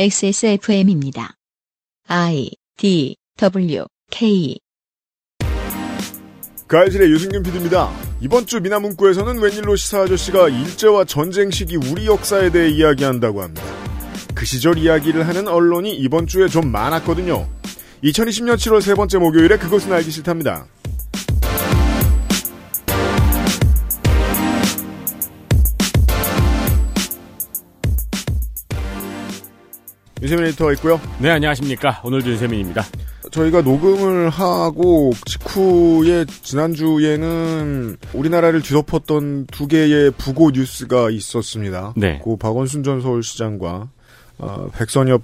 XSFM입니다. I D W K 그 알실의 유승균 PD입니다. 이번 주 미나문구에서는 웬일로 시사 아저씨가 일제와 전쟁 시기 우리 역사에 대해 이야기한다고 합니다. 그 시절 이야기를 하는 언론이 이번 주에 좀 많았거든요. 2020년 7월 세 번째 목요일에 그것은 알기 싫답니다. 유세민 에디터가 있고요. 네, 안녕하십니까. 오늘도 유세민입니다. 저희가 녹음을 하고 직후에 지난주에는 우리나라를 뒤덮었던 두 개의 부고 뉴스가 있었습니다. 네. 고 박원순 전 서울시장과 어, 백선엽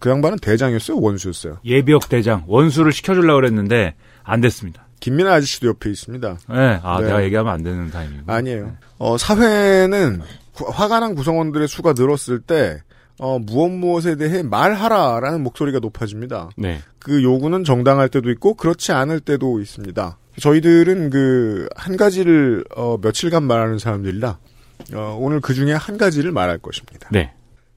그 양반은 대장이었어요, 원수였어요. 예비역 대장 원수를 시켜주려고 그랬는데 안 됐습니다. 김민아 아저씨도 옆에 있습니다. 네, 아 네. 내가 얘기하면 안 되는 타이밍이고. 아니에요. 어, 사회는 구- 화가 난 구성원들의 수가 늘었을 때 어, 무엇 무엇에 대해 말하라라는 목소리가 높아집니다. 네. 그 요구는 정당할 때도 있고 그렇지 않을 때도 있습니다. 저희들은 그 한 가지를 어, 며칠간 말하는 사람들이라 어, 오늘 그 중에 한 가지를 말할 것입니다. 네.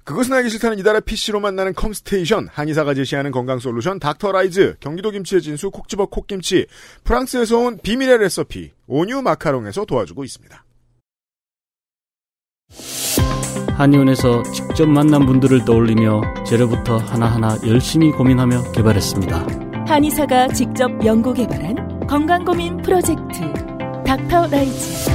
그것은 알기 싫다는 이달의 PC로 만나는 컴스테이션, 한의사가 제시하는 건강솔루션 닥터라이즈, 경기도 김치의 진수 콕집어 콕김치, 프랑스에서 온 비밀의 레시피, 오뉴 마카롱에서 도와주고 있습니다. 한의원에서 직접 만난 분들을 떠올리며 재료부터 하나하나 열심히 고민하며 개발했습니다. 한의사가 직접 연구 개발한 건강 고민 프로젝트 닥터 라이즈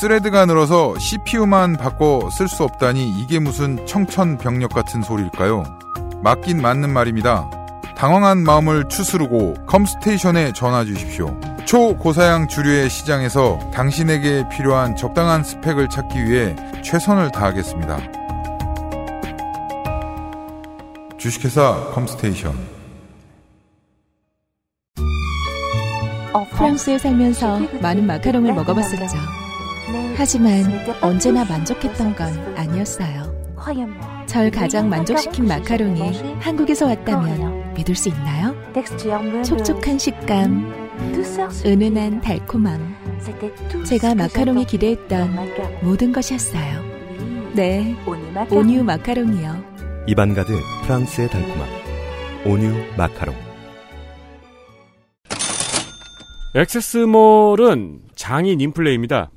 thread가 늘어서 CPU만 바꿔 쓸 수 없다니 이게 무슨 청천벽력 같은 소리일까요? 맞긴 맞는 말입니다. 당황한 마음을 추스르고 컴스테이션에 전화 주십시오. 초고사양 주류의 시장에서 당신에게 필요한 적당한 스펙을 찾기 위해 최선을 다하겠습니다. 주식회사 컴스테이션 프랑스에 살면서 많은 마카롱을 먹어봤었죠. 하지만 언제나 만족했던 건 아니었어요. 절 가장 만족시킨 마카롱이 한국에서 왔다면 믿을 수 있나요? 촉촉한 식감, 은은한 달콤함. 제가 마카롱이 기대했던 모든 것이었어요. 네, 오뉴 마카롱이요. 입안 가득 프랑스의 달콤함. 오뉴 마카롱. 액세스몰은 장인 인플레입니다.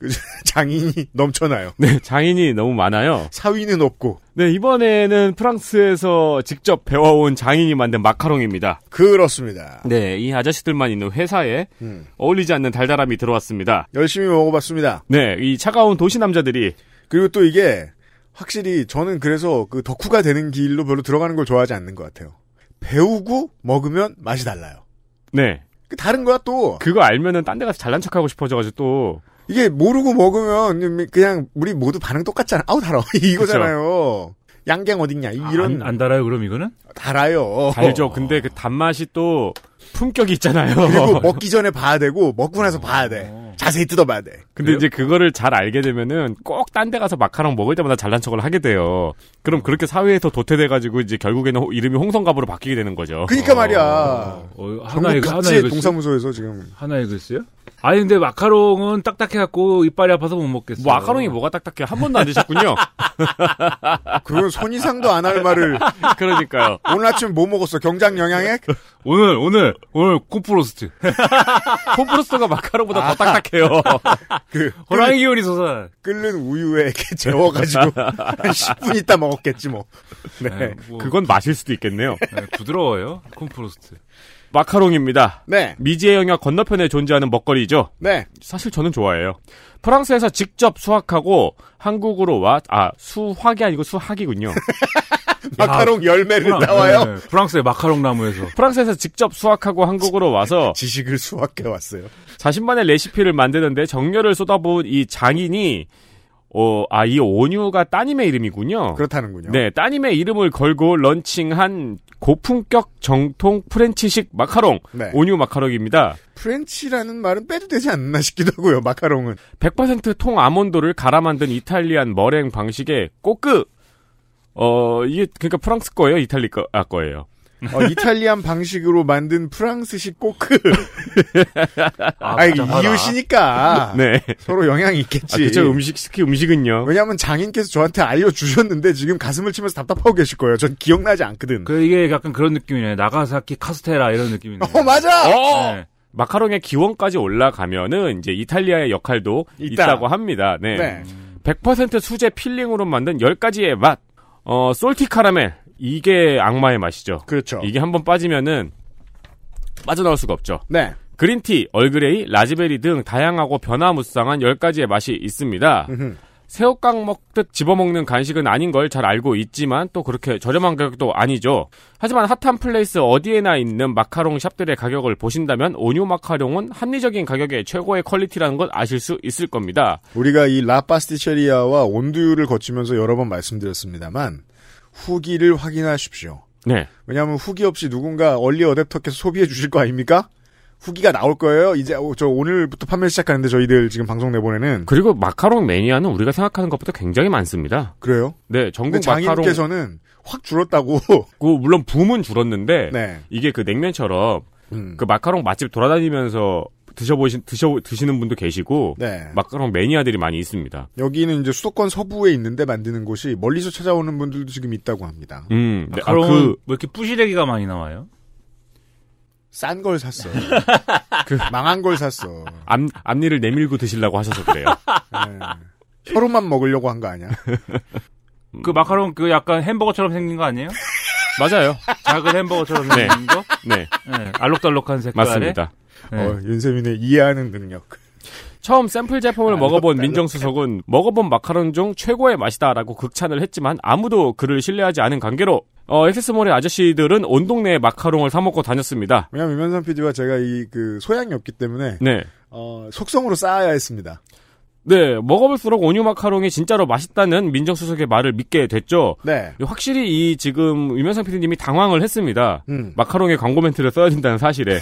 그 장인이 넘쳐나요. 네, 장인이 너무 많아요. 사위는 없고. 네, 이번에는 프랑스에서 직접 배워온 장인이 만든 마카롱입니다. 그렇습니다. 네, 이 아저씨들만 있는 회사에 음, 어울리지 않는 달달함이 들어왔습니다. 열심히 먹어봤습니다. 네, 이 차가운 도시 남자들이 그리고 또 이게 확실히 저는 그래서 그 덕후가 되는 길로 별로 들어가는 걸 좋아하지 않는 것 같아요. 배우고 먹으면 맛이 달라요. 네, 그 다른 거야 또 그거 알면은 딴 데 가서 잘난 척하고 싶어져가지고 또 이게 모르고 먹으면 그냥 우리 모두 반응 똑같잖아. 아우 달아 이거잖아요. 양갱 어딨냐 이런 안, 안 달아요 그럼 이거는? 달아요. 달죠. 근데 그 단맛이 또 품격이 있잖아요. 그리고 먹기 전에 봐야 되고 먹고 나서 봐야 돼. 자세히 뜯어봐야 돼. 근데 이제 그거를 잘 알게 되면은 꼭 딴 데 가서 마카롱 먹을 때마다 잘난 척을 하게 돼요. 그럼 그렇게 사회에서 도태돼가지고 이제 결국에는 호- 이름이 홍성갑으로 바뀌게 되는 거죠. 그러니까 말이야. 어, 하나 전국 읽 하나 읽었어요. 동사무소에서 지금 하나 읽었어요? 아니 근데 마카롱은 딱딱해갖고 이빨이 아파서 못 먹겠어. 뭐 마카롱이 뭐가 딱딱해 한 번도 안 드셨군요. 그건 손 이상도 안 할 말을 그러니까요. 오늘 아침 뭐 먹었어? 경장 영양액? 오늘 오늘 오늘 코프로스트. 콤프로스트가 마카롱보다 더 딱딱해 요. 그 호랑이 기운이 솟아. 끓는 우유에 이렇게 재워가지고 한 10분 있다 먹었겠지 뭐. 네. 네, 뭐, 그건 마실 수도 있겠네요. 네, 부드러워요 콤프로스트. 마카롱입니다. 네. 미지의 영역 건너편에 존재하는 먹거리죠. 네. 사실 저는 좋아해요. 프랑스에서 직접 수확하고 한국으로 와, 아, 수확이 아니고 수학이군요. 마카롱 열매를 프랑- 나와요. 네, 프랑스의 마카롱 나무에서. 프랑스에서 직접 수확하고 한국으로 와서 지식을 수확해 왔어요. 자신만의 레시피를 만드는데 정열을 쏟아부은 이 장인이 어, 아, 이 온유가 따님의 이름이군요. 그렇다는군요. 네, 따님의 이름을 걸고 런칭한 고품격 정통 프렌치식 마카롱, 네. 온유 마카롱입니다. 프렌치라는 말은 빼도 되지 않나 싶기도 하고요. 마카롱은. 100%통 아몬드를 갈아 만든 이탈리안 머랭 방식의 coque. 어, 이게 그러니까 프랑스 거예요, 이탈리 거, 아, 거예요. 어, 이탈리안 방식으로 만든 프랑스식 coque. 아, 아, 이 복잡하다. 이웃이니까 네. 서로 영향이 있겠지. 아, 그쵸. 음식, 특히 음식은요. 왜냐하면 장인께서 저한테 알려주셨는데 지금 가슴을 치면서 답답하고 계실 거예요. 전 기억나지 않거든. 그 이게 약간 그런 느낌이네. 나가사키 카스테라 이런 느낌이네. 어 맞아. 네. 마카롱의 기원까지 올라가면은 이제 이탈리아의 역할도 있다. 있다. 고 합니다. 네. 네. 100% 수제 filling으로 만든 10가지의 맛. 어, salty caramel. 이게 악마의 맛이죠. 그렇죠. 이게 한번 빠지면은 빠져나올 수가 없죠. 네. green tea, Earl Grey, 라즈베리 등 다양하고 변화무쌍한 10가지의 맛이 있습니다. 새우깡 먹듯 집어먹는 간식은 아닌 걸 잘 알고 있지만 또 그렇게 저렴한 가격도 아니죠. 하지만 hot한 place 어디에나 있는 마카롱 shop들의 가격을 보신다면 온유 마카롱은 합리적인 가격에 최고의 quality라는 걸 아실 수 있을 겁니다. 우리가 이 라파스티체리아와 온두유를 거치면서 여러 번 말씀드렸습니다만 후기를 확인하십시오. 네. 왜냐하면 후기 없이 누군가 early adopter께서 소비해 주실 거 아닙니까? 후기가 나올 거예요. 이제 어, 저 오늘부터 판매 시작하는데 저희들 지금 방송 내보내는 그리고 마카롱 매니아는 우리가 생각하는 것보다 굉장히 많습니다. 그래요. 네, 전국 마카롱 장인께서는 확 줄었다고. 그 물론 붐은 줄었는데 네. 이게 그 냉면처럼 음. 그 마카롱 맛집 돌아다니면서 드셔보신 드셔 드시는 분도 계시고 네. 마카롱 매니아들이 많이 있습니다. 여기는 이제 수도권 서부에 있는데 만드는 곳이 멀리서 찾아오는 분들도 지금 있다고 합니다. 음, 네, 아, 그뭐 이렇게 뿌시래기가 많이 나와요? 싼 걸 샀어. 그 망한 걸 샀어. 앞, 앞니를 내밀고 드시려고 하셔서 그래요. 네. 혀로만 먹으려고 한 거 아니야? 그 마카롱 그 약간 햄버거처럼 생긴 거 아니에요? 맞아요. 작은 햄버거처럼 네. 생긴 거? 네, 네. 알록달록한 색깔에. 맞습니다. 네. 어, 윤세민의 이해하는 능력. 처음 샘플 제품을 아, 먹어본. 민정수석은 먹어본 마카롱 중 최고의 맛이다라고 극찬을 했지만 아무도 그를 신뢰하지 않은 관계로 어, 엑세스몰의 아저씨들은 온 동네에 마카롱을 사 먹고 다녔습니다. 왜냐면 유면선 PD와 제가 이 그 소양이 없기 때문에 네. 어, 속성으로 쌓아야 했습니다. 네, 먹어볼수록 온유 마카롱이 진짜로 맛있다는 민정수석의 말을 믿게 됐죠. 네. 확실히 이 지금 유명상 PD님이 당황을 했습니다. 음. 마카롱에 광고 멘트를 써야 된다는 사실에.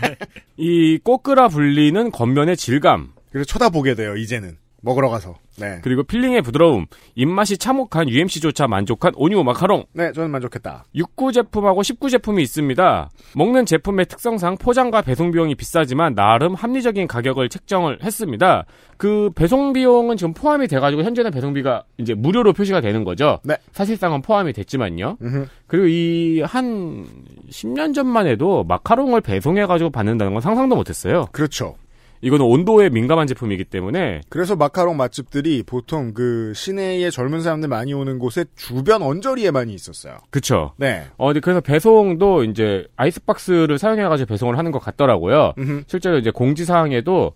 이 꼬끄라 불리는 겉면의 질감, 그래서 쳐다보게 돼요, 이제는. 먹으러 가서. 네. 그리고 필링의 부드러움, 입맛이 참혹한 UMC조차 만족한 온유 마카롱. 네, 저는 만족했다. 6구 제품하고 19 제품이 있습니다. 먹는 제품의 특성상 포장과 배송 비용이 비싸지만 나름 합리적인 가격을 책정을 했습니다. 그 배송 비용은 지금 포함이 돼가지고 현재는 배송비가 이제 무료로 표시가 되는 거죠. 네. 사실상은 포함이 됐지만요. 음흠. 그리고 이 한 10년 전만 해도 마카롱을 배송해가지고 받는다는 건 상상도 못했어요. 그렇죠. 이거는 온도에 민감한 제품이기 때문에 그래서 마카롱 맛집들이 보통 그 시내에 젊은 사람들 많이 오는 곳에 주변 언저리에 많이 있었어요. 그쵸. 네. 어, 근데 그래서 배송도 이제 아이스박스를 사용해 가지고 배송을 하는 것 같더라고요. 음흠. 실제로 이제 공지 사항에도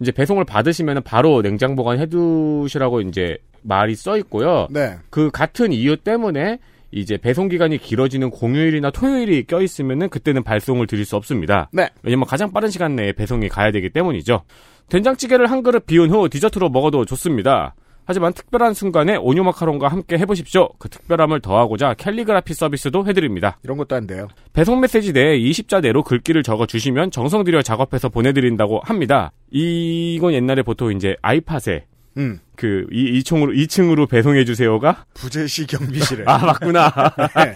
이제 배송을 받으시면 바로 냉장 보관해 두시라고 이제 말이 써 있고요. 네. 그 같은 이유 때문에 이제 배송 기간이 길어지는 공휴일이나 토요일이 껴 있으면은 그때는 발송을 드릴 수 없습니다. 네. 왜냐면 가장 빠른 시간 내에 배송이 가야 되기 때문이죠. 된장찌개를 한 그릇 비운 후 디저트로 먹어도 좋습니다. 하지만 특별한 순간에 온유 마카롱과 함께 해보십시오. 그 특별함을 더하고자 캘리그라피 서비스도 해드립니다. 이런 것도 안 돼요. 배송 메시지 내에 20자 내로 글귀를 적어주시면 정성 들여 작업해서 보내드린다고 합니다. 이건 옛날에 보통 이제 아이팟에 음. 그 이, 2층으로 2층으로 배송해 주세요가 부재시 경비실에. 아 맞구나 네.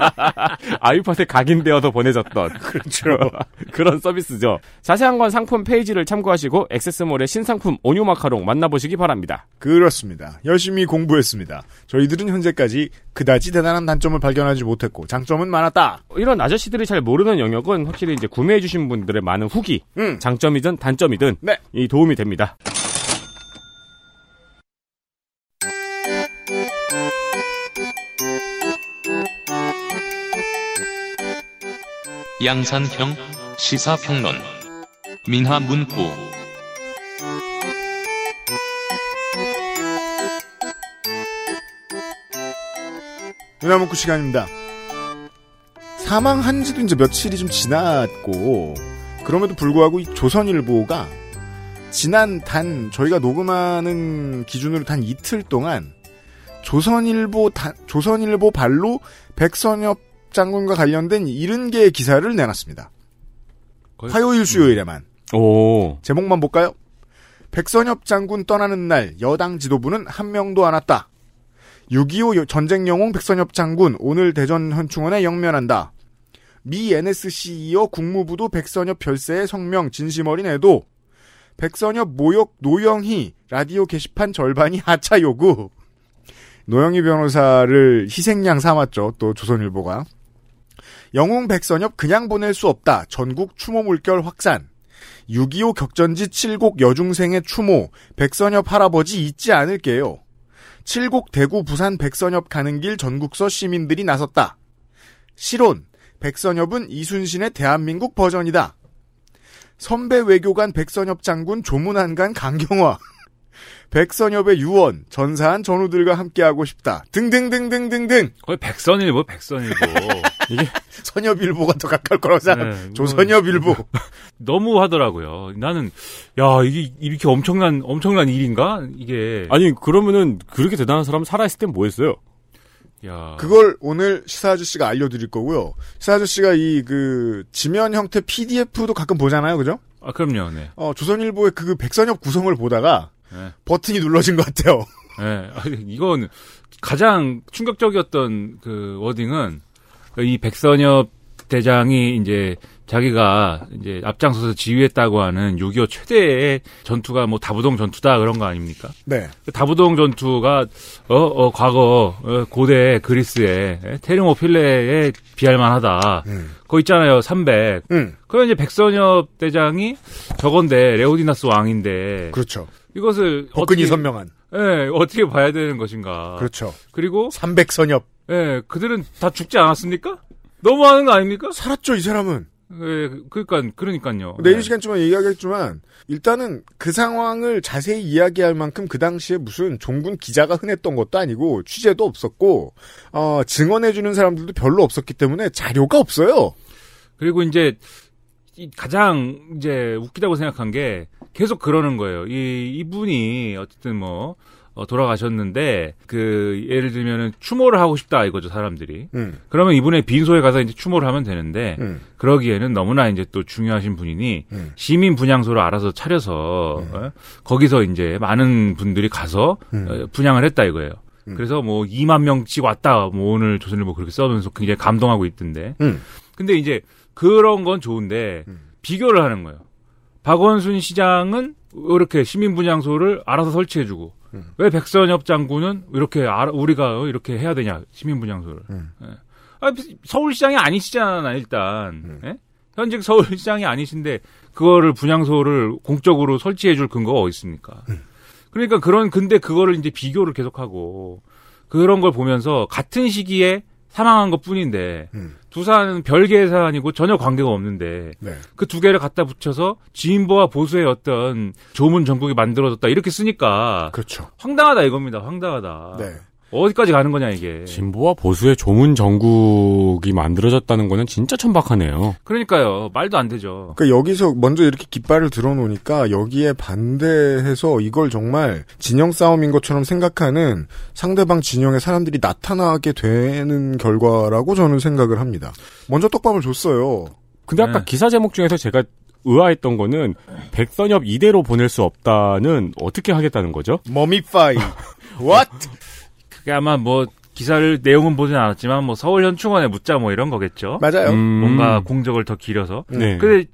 아이팟에 각인되어서 보내졌던 그렇죠. 그런 서비스죠. 자세한 건 상품 페이지를 참고하시고 액세스몰의 신상품 온유 마카롱 만나보시기 바랍니다. 그렇습니다. 열심히 공부했습니다. 저희들은 현재까지 그다지 대단한 단점을 발견하지 못했고 장점은 많았다. 이런 아저씨들이 잘 모르는 영역은 확실히 이제 구매해 주신 분들의 많은 후기, 음. 장점이든 단점이든 네. 이 도움이 됩니다. 양산형 시사평론 민하문구 유나문구 시간입니다. 사망한 지도 이제 며칠이 좀 지났고, 그럼에도 불구하고 이 조선일보가 지난 단, 저희가 녹음하는 기준으로 단 이틀 동안 조선일보, 단- 조선일보 발로 백선엽 장군과 관련된 70개의 기사를 내놨습니다. 거의- 화요일, 수요일에만. 오, 제목만 볼까요? 백선엽 장군 떠나는 날 여당 지도부는 한 명도 안 왔다. 6.25 전쟁 영웅 백선엽 장군 오늘 대전 현충원에 영면한다. 미 NSC이어 국무부도 백선엽 별세의 성명 진심 어린 애도 백선엽 모욕 노영희 라디오 게시판 절반이 하차 요구 노영희 변호사를 희생양 삼았죠 또 조선일보가 영웅 백선엽 그냥 보낼 수 없다 전국 추모 물결 확산 6.25 격전지 7곡 여중생의 추모 백선엽 할아버지 잊지 않을게요 7곡 대구 부산 백선엽 가는 길 전국서 시민들이 나섰다 실온 백선엽은 이순신의 대한민국 버전이다. 선배 외교관 백선엽 장군 조문안간 강경화. 백선엽의 유언, 전사한 전우들과 함께하고 싶다. 등등등등등등. 거의 백선일보, 백선일보. 이게 선엽일보가 더 가까울 거라고 생각. 네, 조선엽일보. 너무 하더라고요. 나는 야 이게 이렇게 엄청난 엄청난 일인가 이게. 아니 그러면은 그렇게 대단한 사람 살아있을 땐 뭐했어요? 야. 그걸 오늘 시사 아저씨가 알려드릴 거고요. 시사 아저씨가 이 그 지면 형태 PDF도 가끔 보잖아요, 그죠? 아 그럼요, 네. 어 조선일보의 그 백선엽 구성을 보다가 네. 버튼이 눌러진 것 같아요. 네, 이건 가장 충격적이었던 그 워딩은 이 백선엽 대장이 이제 자기가 이제 앞장서서 지휘했다고 하는 6.25 최대의 전투가 뭐 다부동 전투다 그런 거 아닙니까? 네. 그 다부동 전투가 어, 어 과거 어, 고대 그리스의 테르모 필레에 비할 만하다. 음. 거 있잖아요. 300. 음. 그럼 이제 백선엽 대장이 저건데 레오디나스 왕인데. 그렇죠. 이것을 복근이 선명한. 예, 네, 어떻게 봐야 되는 것인가. 그렇죠. 그리고 300선엽. 예, 네, 그들은 다 죽지 않았습니까? 너무하는 거 아닙니까? 살았죠, 이 사람은. 예, 그러니까 그러니까요. 내일 네. 시간쯤에 얘기하겠지만 일단은 그 상황을 자세히 이야기할 만큼 그 당시에 무슨 종군 기자가 흔했던 것도 아니고 취재도 없었고 어, 증언해 주는 사람들도 별로 없었기 때문에 자료가 없어요. 그리고 이제 가장 이제 웃기다고 생각한 게 계속 그러는 거예요. 이 이분이 어쨌든 뭐 어, 돌아가셨는데 그 예를 들면은 추모를 하고 싶다 이거죠 사람들이. 음. 그러면 이분의 빈소에 가서 이제 추모를 하면 되는데 음. 그러기에는 너무나 이제 또 중요하신 분이니 음. 시민 분향소를 알아서 차려서 음. 어? 거기서 이제 많은 분들이 가서 음. 어, 분양을 했다 이거예요. 음. 그래서 뭐 2만 명씩 왔다 뭐 오늘 조선일보 그렇게 써면서 굉장히 감동하고 있던데. 근데 이제 그런 건 좋은데 비교를 하는 거예요. 박원순 시장은 이렇게 시민 분향소를 알아서 설치해주고 음. 왜 백선엽 장군은 이렇게 알아, 우리가 이렇게 해야 되냐 시민 분향소를 음. 예. 아, 서울시장이 아니시잖아 일단 음. 예? 현직 서울시장이 아니신데 그거를 분향소를 공적으로 설치해줄 근거가 어디 있습니까? 음. 그러니까 그런 근데 그거를 이제 비교를 계속하고 그런 걸 보면서 같은 시기에 사망한 것 뿐인데 음. 두 사안은 별개의 사안이고 전혀 관계가 없는데 네. 그두 개를 갖다 붙여서 진보와 보수의 어떤 조문 정국이 만들어졌다 이렇게 쓰니까 그렇죠. 황당하다 이겁니다. 황당하다. 네. 어디까지 가는 거냐 이게. 진보와 보수의 조문 정국이 만들어졌다는 거는 진짜 천박하네요. 그러니까요. 말도 안 되죠. 그러니까 여기서 먼저 이렇게 깃발을 들어놓으니까 여기에 반대해서 이걸 정말 진영 싸움인 것처럼 생각하는 상대방 진영의 사람들이 나타나게 되는 결과라고 저는 생각을 합니다. 먼저 떡밥을 줬어요. 근데 아까 네. 기사 제목 중에서 제가 의아했던 거는 백선엽 이대로 보낼 수 없다는 어떻게 하겠다는 거죠? 머미파이. What? 그게 아마 뭐 기사를 내용은 보진 않았지만 뭐 서울 현충원에 묻자 뭐 이런 거겠죠. 맞아요. 음. 뭔가 공적을 더 길어서. 네. 근데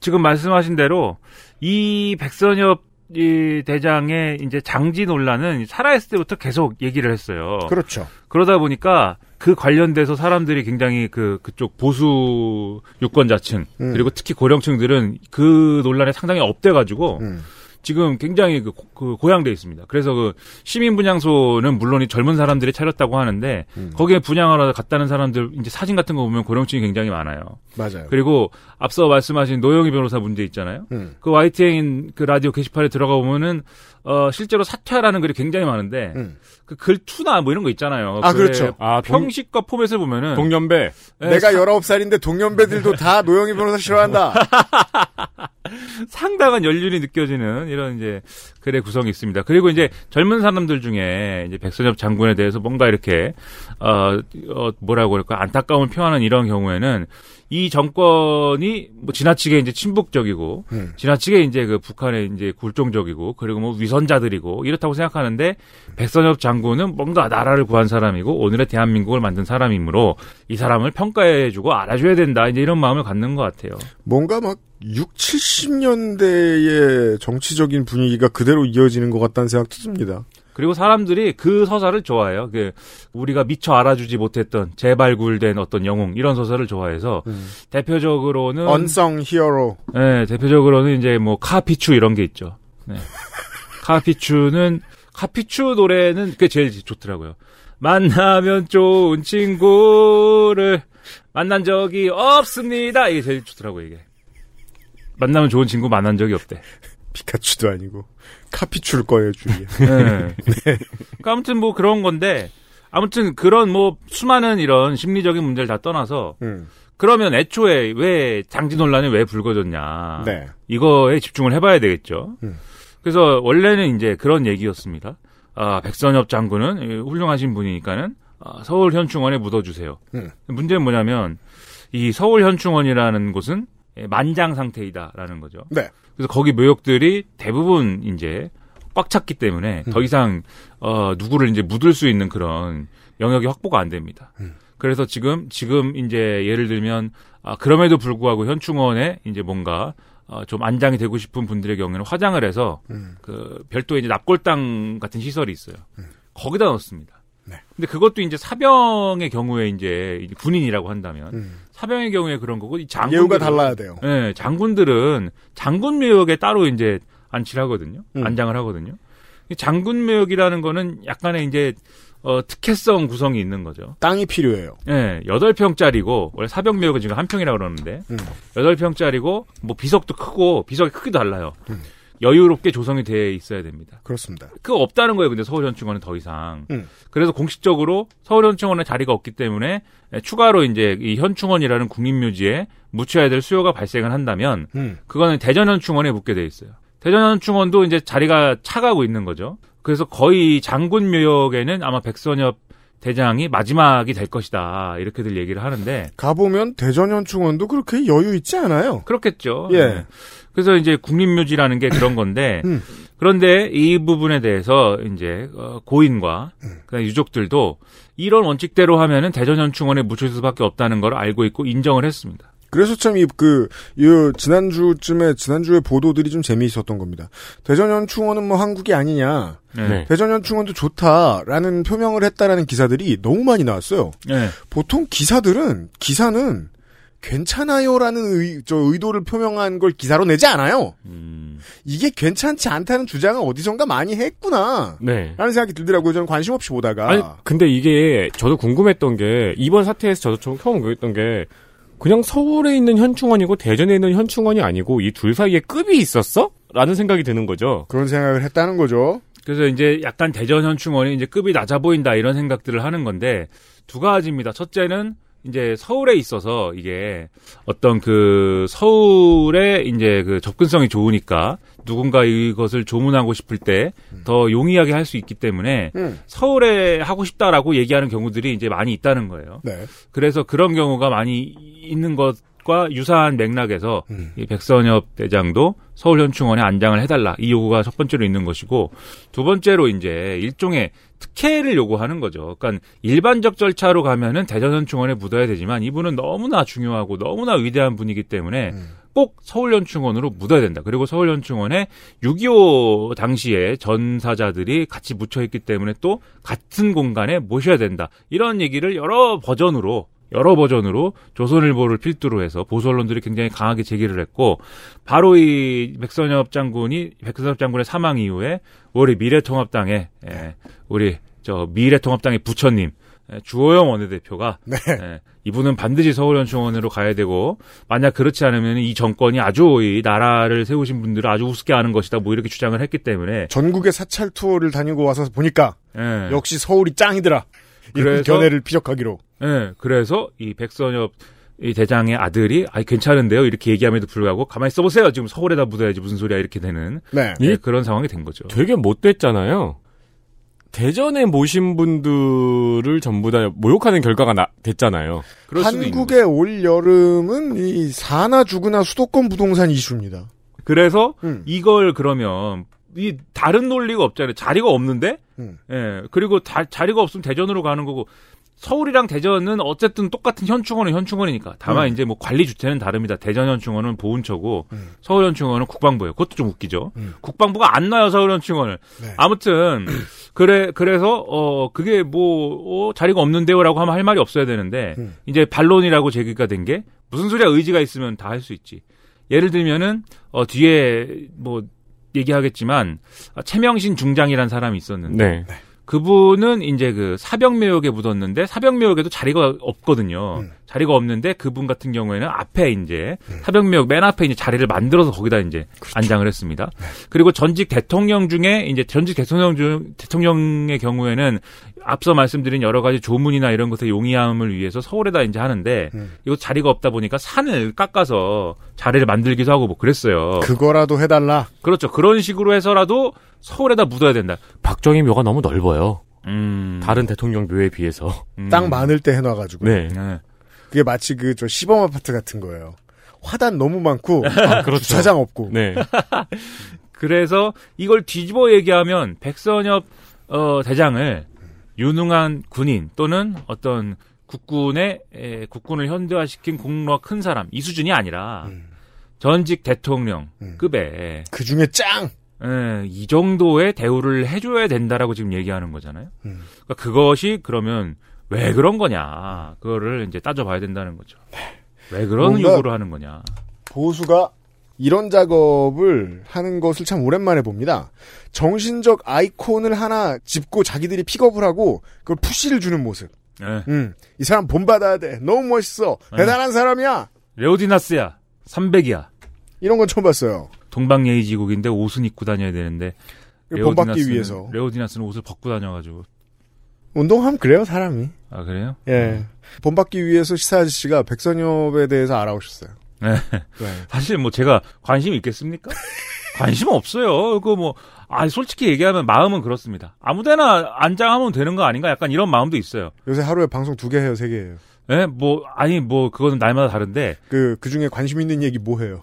지금 말씀하신 대로 이 백선엽 이 대장의 이제 장지 논란은 살아있을 때부터 계속 얘기를 했어요. 그렇죠. 그러다 보니까 그 관련돼서 사람들이 굉장히 그 그쪽 보수 유권자층 음. 그리고 특히 고령층들은 그 논란에 상당히 업돼가지고 음. 지금 굉장히 그, 그 고양돼 있습니다. 그래서 그 시민 분양소는 물론 이 젊은 사람들이 차렸다고 하는데 음. 거기에 분양하러 갔다는 사람들 이제 사진 같은 거 보면 고령층이 굉장히 많아요. 맞아요. 그리고 앞서 말씀하신 노영희 변호사 문제 있잖아요. 음. 그 YTN 그 라디오 게시판에 들어가 보면은 어 실제로 사퇴라는 글이 굉장히 많은데 음. 그 글 투나 뭐 이런 거 있잖아요. 아 그렇죠. 아 평식과 포맷을 보면은 동년배. 네, 내가 열아홉 살인데 동년배들도 다 노영희 변호사 싫어한다. 상당한 연륜이 느껴지는 이런 이제 글의 구성이 있습니다. 그리고 이제 젊은 사람들 중에 이제 백선엽 장군에 대해서 뭔가 이렇게 어, 어 뭐라고 할까 안타까움을 표하는 이런 경우에는 이 정권이 뭐 지나치게 이제 친북적이고 음. 지나치게 이제 그 북한의 이제 굴종적이고 그리고 뭐 위선자들이고 이렇다고 생각하는데 백선엽 장군은 뭔가 나라를 구한 사람이고 오늘의 대한민국을 만든 사람이므로 이 사람을 평가해주고 알아줘야 된다 이제 이런 마음을 갖는 것 같아요. 뭔가 막 6, 70년대의 정치적인 분위기가 그대로 이어지는 것 같다는 생각도 듭니다. 그리고 사람들이 그 서사를 좋아해요. 그 우리가 미처 알아주지 못했던 재발굴된 어떤 영웅 이런 소설을 좋아해서 대표적으로는 언성 히어로. 네, 대표적으로는 이제 뭐 카피추 이런 게 있죠. 네. 카피추는 카피추 노래는 그게 제일 좋더라고요. 만나면 좋은 친구를 만난 적이 없습니다. 이게 제일 좋더라고요, 이게. 만나면 좋은 친구 만난 적이 없대. 피카츄도 아니고 카피추를 꺼내 주기. 네. 그러니까 아무튼 뭐 그런 건데 아무튼 그런 뭐 수많은 이런 심리적인 문제를 다 떠나서 음. 그러면 애초에 왜 장지 논란이 왜 불거졌냐 네. 이거에 집중을 해봐야 되겠죠. 음. 그래서 원래는 이제 그런 얘기였습니다. 아, 백선엽 장군은 훌륭하신 분이니까는 아, 서울 현충원에 묻어주세요. 음. 문제는 뭐냐면 이 서울 현충원이라는 곳은 만장 상태이다라는 거죠. 네. 그래서 거기 묘역들이 대부분 이제 꽉 찼기 때문에 더 이상 어 누구를 이제 묻을 수 있는 그런 영역이 확보가 안 됩니다. 그래서 지금 지금 이제 예를 들면 아 그럼에도 불구하고 현충원에 이제 뭔가 어, 좀 안장이 되고 싶은 분들의 경우에는 화장을 해서 음. 그 별도의 이제 납골당 같은 시설이 있어요. 거기다 넣습니다. 네. 근데 그것도 이제 사병의 경우에 이제 군인이라고 한다면 음. 사병의 경우에 그런 거고 이 장군 예우가 달라야 돼요. 네, 장군들은 장군 묘역에 따로 이제 안치를 하거든요. 음. 안장을 하거든요. 이 장군 묘역이라는 거는 약간의 이제 어, 특혜성 구성이 있는 거죠. 땅이 필요해요. 예, 여덟 평짜리고 원래 사병 묘역은 지금 한 평이라고 그러는데 음. 여덟 평짜리고 뭐 비석도 크고 비석의 크기도 달라요. 음. 여유롭게 조성이 돼 있어야 됩니다. 그렇습니다. 그거 없다는 거예요. 근데 서울현충원은 더 이상. 음. 그래서 공식적으로 서울현충원에 자리가 없기 때문에 추가로 이제 이 현충원이라는 국립묘지에 묻혀야 될 수요가 발생을 한다면 음. 그거는 대전현충원에 묻게 돼 있어요. 대전현충원도 이제 자리가 차가고 있는 거죠. 그래서 거의 장군 묘역에는 아마 백선엽 대장이 마지막이 될 것이다 이렇게들 얘기를 하는데 가보면 대전현충원도 그렇게 여유 있지 않아요. 그렇겠죠. 예. 네. 그래서 이제 국립묘지라는 게 그런 건데 음. 그런데 이 부분에 대해서 이제 어, 고인과 음. 유족들도 이런 원칙대로 하면은 대전현충원에 묻힐 수밖에 없다는 걸 알고 있고 인정을 했습니다. 그래서 참 이 그 이 지난주쯤에 지난주에 보도들이 좀 재미있었던 겁니다. 대전현충원은 뭐 한국이 아니냐. 네. 대전현충원도 좋다라는 표명을 했다라는 기사들이 너무 많이 나왔어요. 네. 보통 기사들은 기사는 괜찮아요라는 의, 저 의도를 표명한 걸 기사로 내지 않아요. 음. 이게 괜찮지 않다는 주장을 어디선가 많이 했구나. 네. 라는 생각이 들더라고요. 저는 관심 없이 보다가. 아니, 근데 이게 저도 궁금했던 게 이번 사태에서 저도 좀 처음 궁금했던 게 그냥 서울에 있는 현충원이고 대전에 있는 현충원이 아니고 이 둘 사이에 급이 있었어? 라는 생각이 드는 거죠. 그런 생각을 했다는 거죠. 그래서 이제 약간 대전 현충원이 이제 급이 낮아 보인다 이런 생각들을 하는 건데 두 가지입니다. 첫째는 이제 서울에 있어서 이게 어떤 그 서울에 이제 그 접근성이 좋으니까 누군가 이것을 조문하고 싶을 때 더 용이하게 할 수 있기 때문에 음. 서울에 하고 싶다라고 얘기하는 경우들이 이제 많이 있다는 거예요. 네. 그래서 그런 경우가 많이 있는 것 과 유사한 맥락에서 음. 이 백선엽 대장도 서울현충원에 안장을 해달라 이 요구가 첫 번째로 있는 것이고 두 번째로 이제 일종의 특혜를 요구하는 거죠. 그러니까 일반적 절차로 가면은 대전현충원에 묻어야 되지만 이분은 너무나 중요하고 너무나 위대한 분이기 때문에 음. 꼭 서울연충원으로 묻어야 된다. 그리고 서울연충원에 6.25 당시에 전사자들이 같이 묻혀 있기 때문에 또 같은 공간에 모셔야 된다. 이런 얘기를 여러 버전으로 여러 버전으로 조선일보를 필두로 해서 보수 언론들이 굉장히 강하게 제기를 했고 바로 이 백선엽 장군이 백선엽 장군의 사망 이후에 우리 미래통합당의 예, 우리 저 미래통합당의 부처님 예, 주호영 원내대표가 네. 예, 이분은 반드시 서울연충원으로 가야 되고 만약 그렇지 않으면 이 정권이 아주 이 나라를 세우신 분들을 아주 우습게 하는 것이다 뭐 이렇게 주장을 했기 때문에 전국의 사찰 투어를 다니고 와서 보니까 예, 역시 서울이 짱이더라. 이런 그래서- 견해를 피력하기로. 예, 그래서 이 백선엽 이 대장의 아들이 아 괜찮은데요 이렇게 얘기함에도 불구하고 가만히 있어보세요 지금 서울에다 묻어야지 무슨 소리야 이렇게 되는 네. 예, 그런 상황이 된 거죠. 되게 못됐잖아요. 대전에 모신 분들을 전부 다 모욕하는 결과가 나, 됐잖아요. 한국의 올 여름은 이 사나 죽으나 수도권 부동산 이슈입니다. 그래서 음. 이걸 그러면 이 다른 논리가 없잖아요. 자리가 없는데, 음. 예 그리고 다- 자리가 없으면 대전으로 가는 거고 서울이랑 대전은 어쨌든 똑같은 현충원은 현충원이니까. 다만 음. 이제 뭐 관리 주체는 다릅니다. 대전 현충원은 보훈처고 음. 서울 현충원은 국방부예요. 그것도 좀 웃기죠. 음. 국방부가 안 놔요 서울 현충원을. 네. 아무튼 그래 그래서 어 그게 뭐 어, 자리가 없는데요라고 하면 할 말이 없어야 되는데 음. 이제 반론이라고 제기가 된 게 무슨 소리야 의지가 있으면 다 할 수 있지. 예를 들면은 어 뒤에 뭐 얘기하겠지만 아, 최명신 중장이라는 사람이 있었는데 네. 그분은 이제 그 사병묘역에 묻었는데 사병묘역에도 자리가 없거든요. 음. 자리가 없는데 그분 같은 경우에는 앞에 이제 사병묘역 맨 앞에 이제 자리를 만들어서 거기다 이제 안장을 했습니다. 그리고 전직 대통령 중에 이제 전직 대통령 중 대통령의 경우에는 앞서 말씀드린 여러 가지 조문이나 이런 것의 용이함을 위해서 서울에다 이제 하는데 음. 이거 자리가 없다 보니까 산을 깎아서 자리를 만들기도 하고 뭐 그랬어요. 그거라도 해달라. 그렇죠. 그런 식으로 해서라도 서울에다 묻어야 된다. 박정희 묘가 너무 넓어요. 음. 다른 대통령 묘에 비해서. 음. 땅 많을 때 해놔가지고. 네. 네. 그게 마치 그 저 시범 아파트 같은 거예요. 화단 너무 많고 그렇죠. 주차장 없고. 네. 그래서 이걸 뒤집어 얘기하면 백선엽 어, 대장을 유능한 군인 또는 어떤 국군의 에, 국군을 현대화시킨 공로가 큰 사람 이 수준이 아니라 음. 전직 대통령 음. 급의 그 중에 짱. 에, 이 정도의 대우를 해줘야 된다라고 지금 얘기하는 거잖아요. 음. 그러니까 그것이 그러면 왜 그런 거냐 그거를 이제 따져봐야 된다는 거죠. 왜 그런 요구를 하는 거냐. 보수가 이런 작업을 하는 것을 참 오랜만에 봅니다. 정신적 아이콘을 하나 짚고 자기들이 픽업을 하고 그걸 푸시를 주는 모습. 예. 음, 이 사람 본받아야 돼. 너무 멋있어. 네. 대단한 사람이야. 레오디나스야 300이야. 이런 건 처음 봤어요. 동방예의지국인데 옷은 입고 다녀야 되는데 본받기 위해서. 레오디나스는 옷을 벗고 다녀가지고 운동하면 그래요, 사람이. 아 그래요? 예. 본받기 위해서 시사 아저씨가 백선엽에 대해서 알아오셨어요. 네. 네. 사실 뭐 제가 관심 있겠습니까? 관심 없어요. 그 뭐 아 솔직히 얘기하면 마음은 그렇습니다. 아무데나 안장하면 되는 거 아닌가? 약간 이런 마음도 있어요. 요새 하루에 방송 두 개 해요, 세 개 해요. 예, 뭐 아니 뭐 그거는 날마다 다른데 그, 그 중에 관심 있는 얘기 뭐 해요?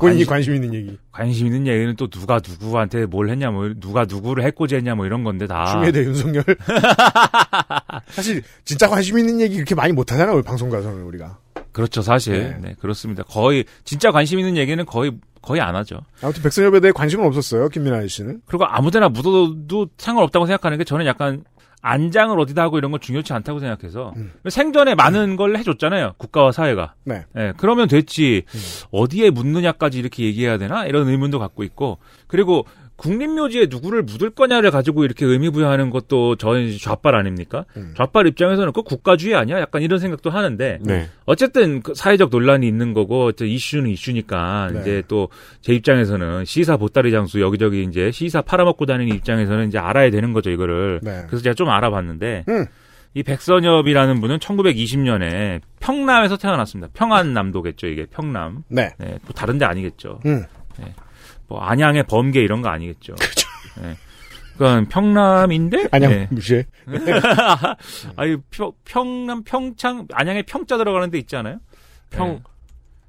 본인이 관심 있는 얘기. 관심 있는 얘기는 또 누가 누구한테 뭘 했냐 뭐 누가 누구를 해코지했냐 뭐 이런 건데 다. 중에대 윤석열. 사실 진짜 관심 있는 얘기 그렇게 많이 못 하잖아, 우리 방송 가서는 우리가. 그렇죠 사실 네. 네. 그렇습니다. 거의 진짜 관심 있는 얘기는 거의 거의 안 하죠. 아무튼 백선엽에 대해 관심은 없었어요, 김민아 아저씨는. 그리고 아무데나 묻어도 상관없다고 생각하는 게 저는 약간 안장을 어디다 하고 이런 건 중요치 않다고 생각해서 음. 생전에 많은 걸 해줬잖아요 국가와 사회가 네. 예, 그러면 됐지 어디에 묻느냐까지 이렇게 얘기해야 되나 이런 의문도 갖고 있고 그리고 국립묘지에 누구를 묻을 거냐를 가지고 이렇게 의미 부여하는 것도 저는 좌빨 아닙니까 음. 좌빨 입장에서는 그 국가주의 아니야 약간 이런 생각도 하는데 네. 어쨌든 그 사회적 논란이 있는 거고 이슈는 이슈니까 네. 이제 또 제 입장에서는 시사 보따리 장수 여기저기 이제 시사 팔아먹고 다니는 입장에서는 이제 알아야 되는 거죠 이거를 네. 그래서 제가 좀 알아봤는데 음. 이 백선엽이라는 분은 1920년에 평남에서 태어났습니다 평안남도겠죠 이게 평남 네. 네, 뭐 다른데 아니겠죠 음. 뭐 안양의 범계 이런 거 아니겠죠 네. 그건 평남인데 안양 네. 무시해. 아니 평, 평남 평창 안양에 평자 들어가는 데 있지 않아요? 평, 네.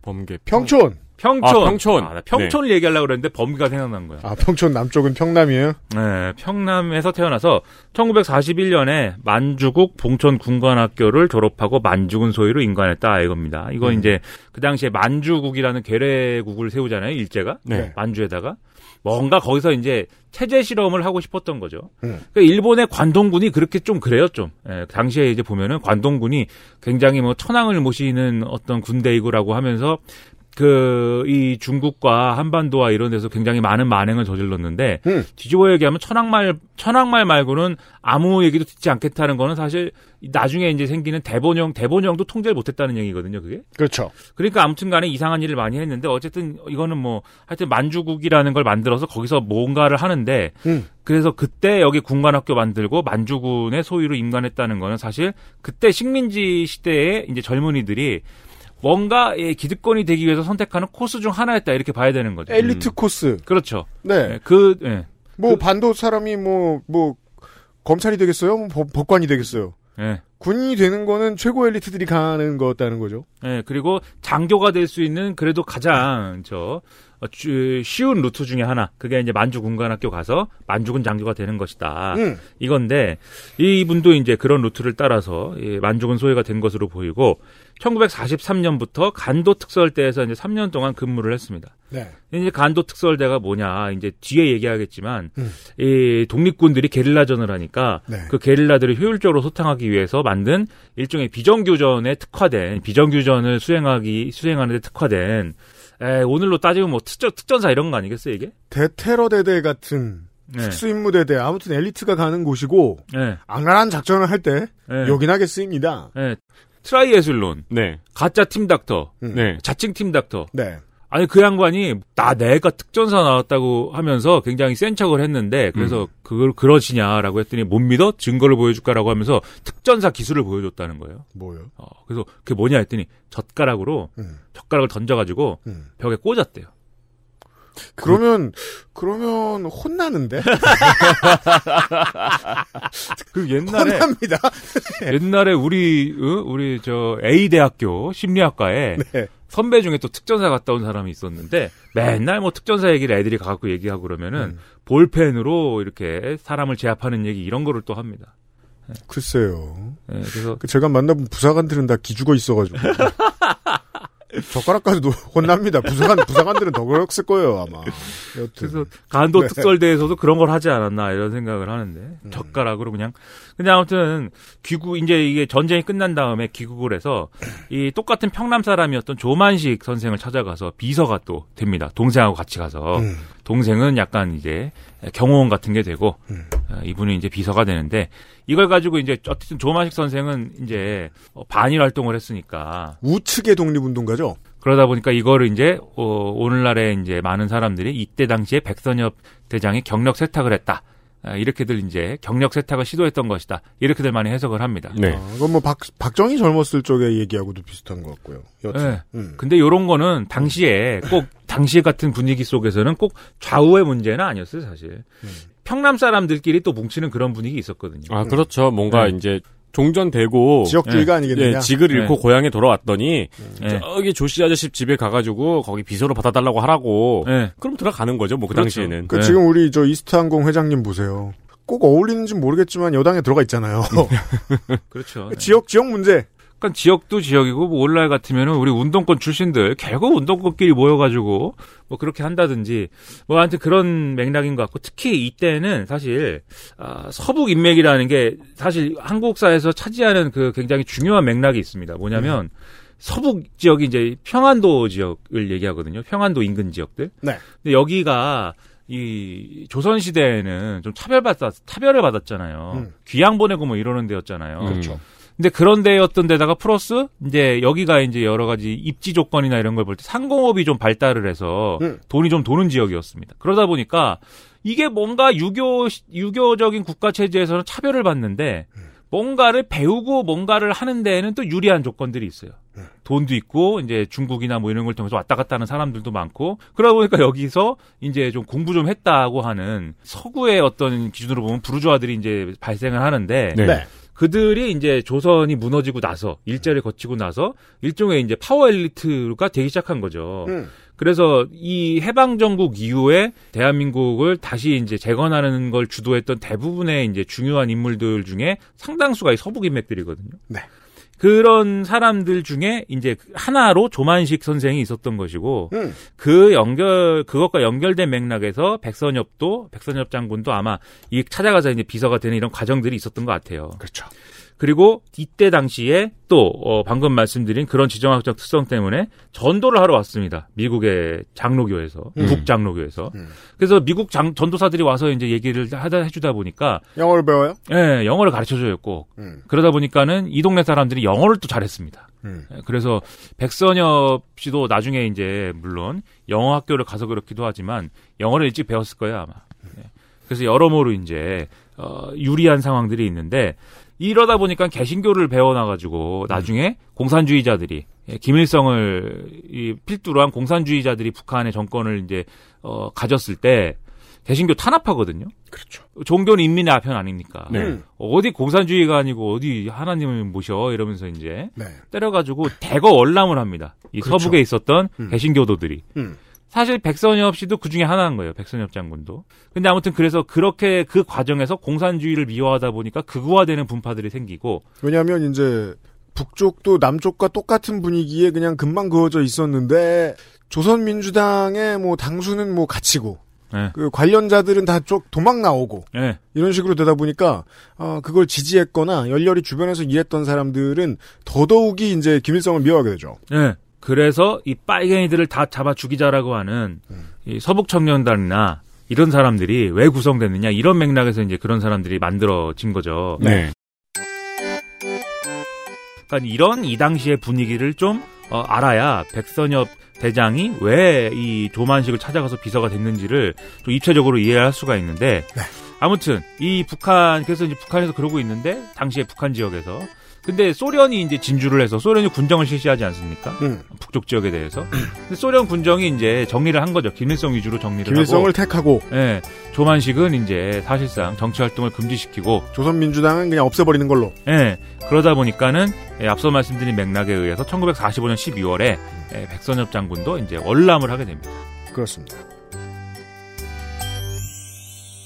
범계. 평촌. 평촌. 아, 평촌. 아, 나 평촌을 얘기하려고 그랬는데 범위가 생각난 거야. 아, 평촌 남쪽은 평남이에요? 네, 평남에서 태어나서 1941년에 만주국 봉천 군관학교를 졸업하고 만주군 소위로 인관했다 이겁니다. 이거 음. 이제 그 당시에 만주국이라는 괴뢰국을 세우잖아요, 일제가. 네. 만주에다가 뭔가 거기서 이제 체제 실험을 하고 싶었던 거죠. 음. 그러니까 일본의 관동군이 그렇게 좀 그래요, 좀. 예, 당시에 이제 보면은 관동군이 굉장히 뭐 천황을 모시는 어떤 군대이고라고 하면서 그 이 중국과 한반도와 이런 데서 굉장히 많은 만행을 저질렀는데 음. 뒤집어 얘기하면 천황말 천황말 말고는 아무 얘기도 듣지 않겠다는 거는 사실 나중에 이제 생기는 대본영 대본영도 통제를 못했다는 얘기거든요, 그게. 그렇죠. 그러니까 아무튼간에 이상한 일을 많이 했는데 어쨌든 이거는 뭐 하여튼 만주국이라는 걸 만들어서 거기서 뭔가를 하는데 음. 그래서 그때 여기 군관학교 만들고 만주군의 소유로 임관했다는 거는 사실 그때 식민지 시대에 이제 젊은이들이 뭔가 예, 기득권이 되기 위해서 선택하는 코스 중 하나였다 이렇게 봐야 되는 거죠. 엘리트 코스. 그렇죠. 네. 예, 그 예. 뭐 반도 사람이 뭐 뭐 검찰이 되겠어요? 법, 법관이 되겠어요? 예. 군인이 되는 거는 최고 엘리트들이 가는 거였다는 거죠. 예, 그리고 장교가 될 수 있는 그래도 가장 저 쉬운 루트 중에 하나. 그게 이제 만주 군관학교 가서 만주군 장교가 되는 것이다. 음. 이건데 이분도 이제 그런 루트를 따라서 이 만주군 소외가 된 것으로 보이고 1943년부터 간도 특설대에서 이제 3년 동안 근무를 했습니다. 네. 이제 간도 특설대가 뭐냐 이제 뒤에 얘기하겠지만 음. 이 독립군들이 게릴라전을 하니까 네. 그 게릴라들을 효율적으로 소탕하기 위해서 만든 일종의 비정규전에 특화된 비정규전을 수행하기 수행하는 데 특화된 에, 오늘로 따지면 뭐 특전, 특전사 이런 거 아니겠어요 이게? 대테러 대대 같은 네. 특수임무 대대 아무튼 엘리트가 가는 곳이고 네. 악랄한 작전을 할때 네. 요긴하게 쓰입니다. 네. 트라이애슬론, 네. 가짜 team doctor, 음. 네. 자칭 team doctor. 네. 아니 그 양반이 나 내가 특전사 나왔다고 하면서 굉장히 센 척을 했는데 그래서 그걸 그러시냐라고 했더니 못 믿어 증거를 보여줄까라고 하면서 특전사 기술을 보여줬다는 거예요. 뭐요? 어, 그래서 그게 뭐냐 했더니 젓가락으로 음. 젓가락을 던져가지고 음. 벽에 꽂았대요. 그러면 그러면 혼나는데? 그 옛날에 혼납니다. 옛날에 우리 어? 우리 저 A 대학교 심리학과에 네. 선배 중에 또 특전사 갔다 온 사람이 있었는데 맨날 뭐 특전사 얘기를 애들이 가갖고 얘기하고 그러면은 음. 볼펜으로 이렇게 사람을 제압하는 얘기 이런 거를 또 합니다. 글쎄요. 예, 그래서 그 제가 만나본 부사관들은 다 기죽어 있어가지고. 젓가락까지도 혼납니다. 부사관, 부사관들은 더 그랬을 거예요, 아마. 여튼. 그래서 간도 네. 특설대에서도 그런 걸 하지 않았나 이런 생각을 하는데 음. 젓가락으로 그냥 근데 아무튼 귀국 이제 이게 전쟁이 끝난 다음에 귀국을 해서 이 똑같은 평남 사람이었던 조만식 선생을 찾아가서 비서가 또 됩니다 동생하고 같이 가서 음. 동생은 약간 이제 경호원 같은 게 되고 음. 어, 이분은 이제 비서가 되는데 이걸 가지고 이제 어쨌든 조만식 선생은 이제 어, 반일 활동을 했으니까 우측의 독립운동가죠? 그러다 보니까 이거를 이제 어, 오늘날에 이제 많은 사람들이 이때 당시에 백선엽 대장이 경력 세탁을 했다. 아, 이렇게들 이제 경력 세탁을 시도했던 것이다. 이렇게들 많이 해석을 합니다. 네. 아, 그건 뭐 박, 박정희 젊었을 적의 얘기하고도 비슷한 것 같고요. 여튼. 네. 음. 근데 요런 거는 당시에 꼭 당시 같은 분위기 속에서는 꼭 좌우의 문제는 아니었어요, 사실. 음. 평남 사람들끼리 또 뭉치는 그런 분위기 있었거든요. 아, 그렇죠. 뭔가 네. 이제 종전되고 지역주의가 아니겠느냐? 예, 직을 잃고 네. 고향에 돌아왔더니 네. 저기 조씨 아저씨 집에 가가지고 거기 비서로 받아달라고 하라고 네. 그럼 들어가는 거죠. 뭐그 그렇죠. 당시에는. 그 네. 지금 우리 저 이스트항공 회장님 보세요. 꼭 어울리는지 모르겠지만 여당에 들어가 있잖아요. 그렇죠. 네. 지역 지역 문제. 그러니까 지역도 지역이고 뭐 오늘날 같으면은 우리 운동권 출신들 결국 운동권끼리 모여가지고 뭐 그렇게 한다든지 뭐 한테 그런 맥락인 것 같고 특히 이때는 사실 아, 서북 인맥이라는 게 사실 한국사에서 차지하는 그 굉장히 중요한 맥락이 있습니다. 뭐냐면 서북 지역이 이제 평안도 지역을 얘기하거든요. 평안도 인근 지역들. 네. 근데 여기가 이 조선 시대에는 좀 차별받았 차별을 받았잖아요. 음. 귀양 보내고 뭐 이러는 데였잖아요. 그렇죠. 근데 그런 데였던 데다가 플러스 이제 여기가 이제 여러 가지 입지 조건이나 이런 걸 볼 때 상공업이 좀 발달을 해서 음. 돈이 좀 도는 지역이었습니다. 그러다 보니까 이게 뭔가 유교 유교적인 국가 체제에서는 차별을 받는데 뭔가를 배우고 뭔가를 하는 데에는 또 유리한 조건들이 있어요. 돈도 있고 이제 중국이나 뭐 이런 걸 통해서 왔다 갔다 하는 사람들도 많고 그러다 보니까 여기서 이제 좀 공부 좀 했다고 하는 서구의 어떤 기준으로 보면 부르주아들이 이제 발생을 하는데 네. 네. 그들이 이제 조선이 무너지고 나서 일제를 거치고 나서 일종의 이제 파워 엘리트가 되기 시작한 거죠. 음. 그래서 이 해방 정국 이후에 대한민국을 다시 이제 재건하는 걸 주도했던 대부분의 이제 중요한 인물들 중에 상당수가 이 서북 인맥들이거든요. 네. 그런 사람들 중에 이제 하나로 조만식 선생이 있었던 것이고 음. 그 연결 그것과 연결된 맥락에서 백선엽도 백선엽 장군도 아마 이 찾아가서 이제 비서가 되는 이런 과정들이 있었던 것 같아요. 그렇죠. 그리고 이때 당시에 또 어, 방금 말씀드린 그런 지정학적 특성 때문에 전도를 하러 왔습니다. 미국의 장로교에서 음. 북장로교에서. 음. 그래서 미국 장, 전도사들이 와서 이제 얘기를 하다 해주다 보니까 영어를 배워요? 예, 영어를 가르쳐줘요 꼭. 음. 그러다 보니까는 이 동네 사람들이 영어를 또 잘했습니다. 음. 예, 그래서 백선엽 씨도 나중에 이제 물론 영어 학교를 가서 그렇기도 하지만 영어를 일찍 배웠을 거예요 아마. 예. 그래서 여러모로 이제 어, 유리한 상황들이 있는데 이러다 보니까 개신교를 배워놔가지고 나중에 공산주의자들이 예, 김일성을 이 필두로 한 공산주의자들이 북한의 정권을 이제 어, 가졌을 때 개신교 탄압하거든요. 그렇죠. 종교는 인민의 아편 아닙니까? 네. 어디 공산주의가 아니고 어디 하나님을 모셔 이러면서 이제 네. 때려가지고 대거 월남을 합니다. 이 그렇죠. 서북에 있었던 음. 개신교도들이. 음. 사실 백선엽 씨도 그 중에 하나인 거예요. 백선엽 장군도. 근데 아무튼 그래서 그렇게 그 과정에서 공산주의를 미화하다 보니까 극우화되는 분파들이 생기고 왜냐하면 이제 북쪽도 남쪽과 똑같은 분위기에 그냥 금방 그어져 있었는데 조선민주당의 뭐 당수는 뭐 갇히고 네. 그 관련자들은 다 쪽 도망 나오고 예. 이런 식으로 되다 보니까 어, 그걸 지지했거나 열렬히 주변에서 일했던 사람들은 더더욱이 이제 김일성을 미워하게 되죠. 예. 그래서 이 빨갱이들을 다 잡아 죽이자라고 하는 이 서북 청년단이나 이런 사람들이 왜 구성됐느냐 이런 맥락에서 이제 그런 사람들이 만들어진 거죠. 네. 그러니까 이런 이 당시의 분위기를 좀 어, 알아야 백선엽 대장이 왜 이 조만식을 찾아가서 비서가 됐는지를 좀 입체적으로 이해할 수가 있는데 아무튼 이 북한 그래서 이제 북한에서 그러고 있는데 당시에 북한 지역에서 근데 소련이 이제 진주를 해서 소련이 군정을 실시하지 않습니까? 음. 북쪽 지역에 대해서. 근데 소련 군정이 이제 정리를 한 거죠. 김일성 위주로 정리를 김일성을 하고. 택하고 예. 조만식은 이제 사실상 정치 활동을 금지시키고 조선민주당은 그냥 없애버리는 걸로. 예. 그러다 보니까는 예, 앞서 말씀드린 맥락에 의해서 1945년 12월에 예, 백선엽 장군도 이제 월남을 하게 됩니다. 그렇습니다.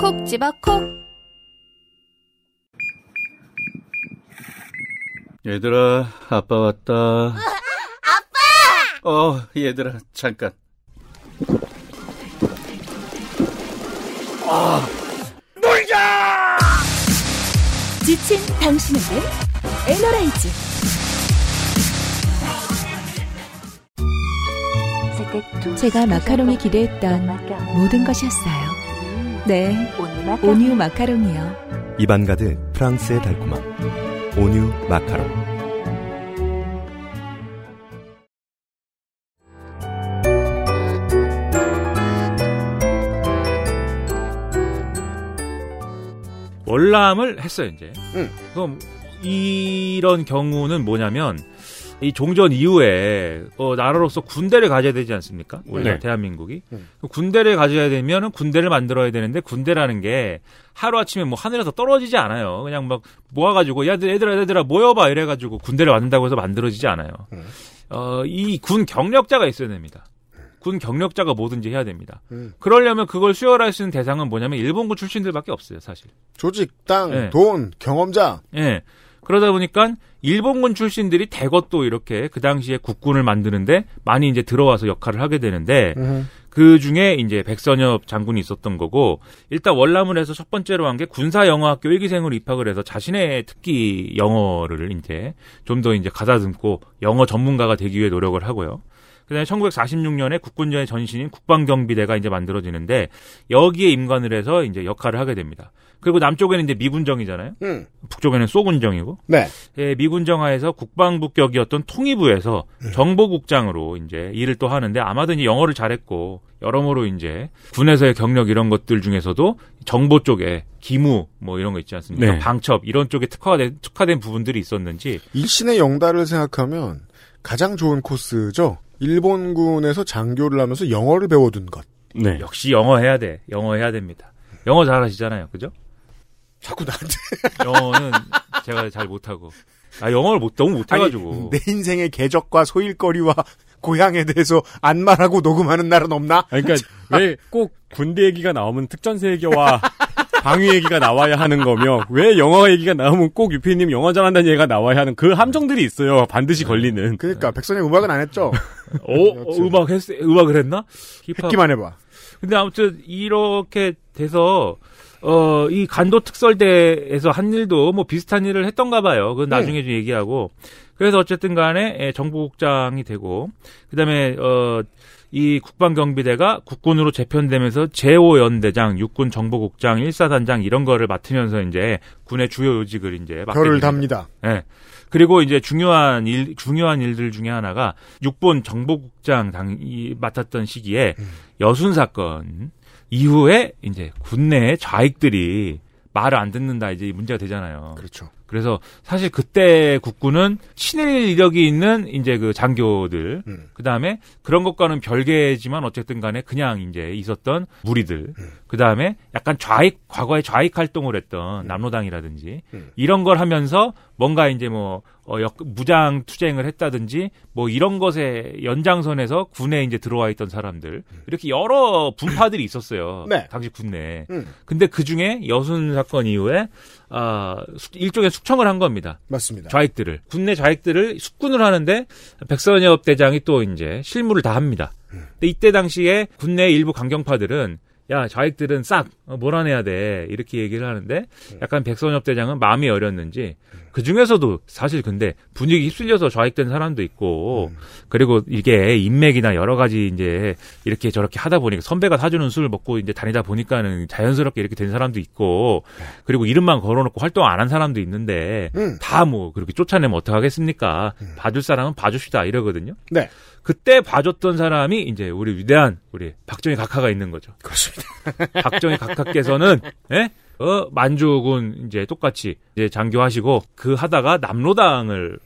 콕 집어 콕 얘들아, 아빠 왔다. 아빠! 어, 얘들아, 잠깐. 지친 당신에게 에너라이즈 제가 마카롱이 기대했던 모든 것이었어요. 네, 온유 마카롱이요. 입안 가득 프랑스의 달콤함. 온유 마카롱. 월남을 했어요, 이제. 음. 그럼 이런 경우는 뭐냐면 이 종전 이후에 어, 나라로서 군대를 가져야 되지 않습니까? 원래 네. 대한민국이 음. 군대를 가져야 되면은 군대를 만들어야 되는데 군대라는 게 하루 아침에 뭐 하늘에서 떨어지지 않아요. 그냥 막 모아가지고 야 얘들아 얘들아 모여봐 이래가지고 군대를 만든다고 해서 만들어지지 않아요. 음. 어, 이 군 경력자가 있어야 됩니다. 군 경력자가 뭐든지 해야 됩니다. 음. 그러려면 그걸 수혈할 수 있는 대상은 뭐냐면 일본군 출신들밖에 없어요, 사실. 조직, 땅, 네. 돈, 경험자. 예. 그러다 보니까 일본군 출신들이 대거 또 이렇게 그 당시에 국군을 만드는데 많이 이제 들어와서 역할을 하게 되는데 음. 그 중에 이제 백선엽 장군이 있었던 거고 일단 월남을 해서 첫 번째로 한 게 군사 영어학교 1기생으로 입학을 해서 자신의 특기 영어를 이제 좀 더 이제 가다듬고 영어 전문가가 되기 위해 노력을 하고요. 그다음에 1946년에 국군전의 전신인 국방경비대가 이제 만들어지는데 여기에 임관을 해서 이제 역할을 하게 됩니다. 그리고 남쪽에는 이제 미군정이잖아요. 음. 북쪽에는 소군정이고 네. 예, 미군정하에서 국방부격이었던 통일부에서 정보국장으로 이제 일을 또 하는데 아마도 이제 영어를 잘했고 여러모로 이제 군에서의 경력 이런 것들 중에서도 정보 쪽에 기무 뭐 이런 거 있지 않습니까? 네. 방첩 이런 쪽에 특화된 특화된 부분들이 있었는지 일신의 영달을 생각하면 가장 좋은 코스죠. 일본군에서 장교를 하면서 영어를 배워둔 것. 네. 역시 영어 해야 돼. 영어 해야 됩니다. 영어 잘하시잖아요. 그죠? 자꾸 나한테. 영어는 제가 잘 못하고. 아, 영어를 못, 너무 못해가지고. 내 인생의 궤적과 소일거리와 고향에 대해서 안 말하고 녹음하는 날은 없나? 아니, 그러니까 왜 꼭 군대 얘기가 나오면 특전세계와 방위 얘기가 나와야 하는 거며 왜 영어 얘기가 나오면 꼭 유피님 영어 잘한다는 얘기가 나와야 하는 그 함정들이 있어요. 반드시 걸리는. 그러니까 백선의 음악은 안 했죠. 어, 어, 음악 했, 음악을 했나? 힙합. 했기만 해봐. 근데 아무튼 이렇게 돼서 어, 이 간도 특설대에서 한 일도 뭐 비슷한 일을 했던가 봐요. 그건 나중에 좀 얘기하고. 그래서 어쨌든 간에 예, 정보국장이 되고, 그 다음에, 어, 이 국방경비대가 국군으로 재편되면서 제5연대장, 육군 정보국장, 1사단장 이런 거를 맡으면서 이제 군의 주요 요직을 이제 맡게 별을. 답니다. 예. 그리고 이제 중요한 일, 중요한 일들 중에 하나가 육본 정보국장 당이 맡았던 시기에 여순 사건 이후에 이제 군내 좌익들이 말을 안 듣는다 이제 문제가 되잖아요. 그렇죠. 그래서 사실 그때 국군은 친일 이력이 있는 이제 그 장교들, 음. 그 다음에 그런 것과는 별개지만 어쨌든 간에 그냥 이제 있었던 무리들, 음. 그 다음에 약간 좌익, 과거에 좌익 활동을 했던 남로당이라든지 음. 이런 걸 하면서 뭔가 이제 뭐, 어, 역- 무장 투쟁을 했다든지 뭐 이런 것에 연장선에서 군에 이제 들어와 있던 사람들, 이렇게 여러 분파들이 있었어요. 네. 당시 군내에. 음. 근데 그 중에 여순 사건 이후에 아 숙- 일종의 숙청을 한 겁니다. 맞습니다. 좌익들을 군내 좌익들을 숙군을 하는데 백선엽 대장이 또 이제 실무를 다 합니다. 근데 이때 당시에 군내 일부 강경파들은 야 좌익들은 싹 어, 몰아내야 돼 이렇게 얘기를 하는데 약간 백선엽 대장은 마음이 어렸는지 그 중에서도 사실 근데 분위기 휩쓸려서 좌익된 사람도 있고 그리고 이게 인맥이나 여러 가지 이제 이렇게 저렇게 하다 보니까 선배가 사주는 술을 먹고 이제 다니다 보니까는 자연스럽게 이렇게 된 사람도 있고 그리고 이름만 걸어놓고 활동 안 한 사람도 있는데 음. 다뭐 그렇게 쫓아내면 어떡하겠습니까? 봐줄 사람은 봐줍시다 이러거든요. 네. 그때 봐줬던 사람이 이제 우리 위대한 우리 박정희 각하가 있는 거죠. 그렇습니다. 박정희 각하께서는 예? 어 만주군 이제 똑같이 이제 장교하시고 그 하다가 남로당을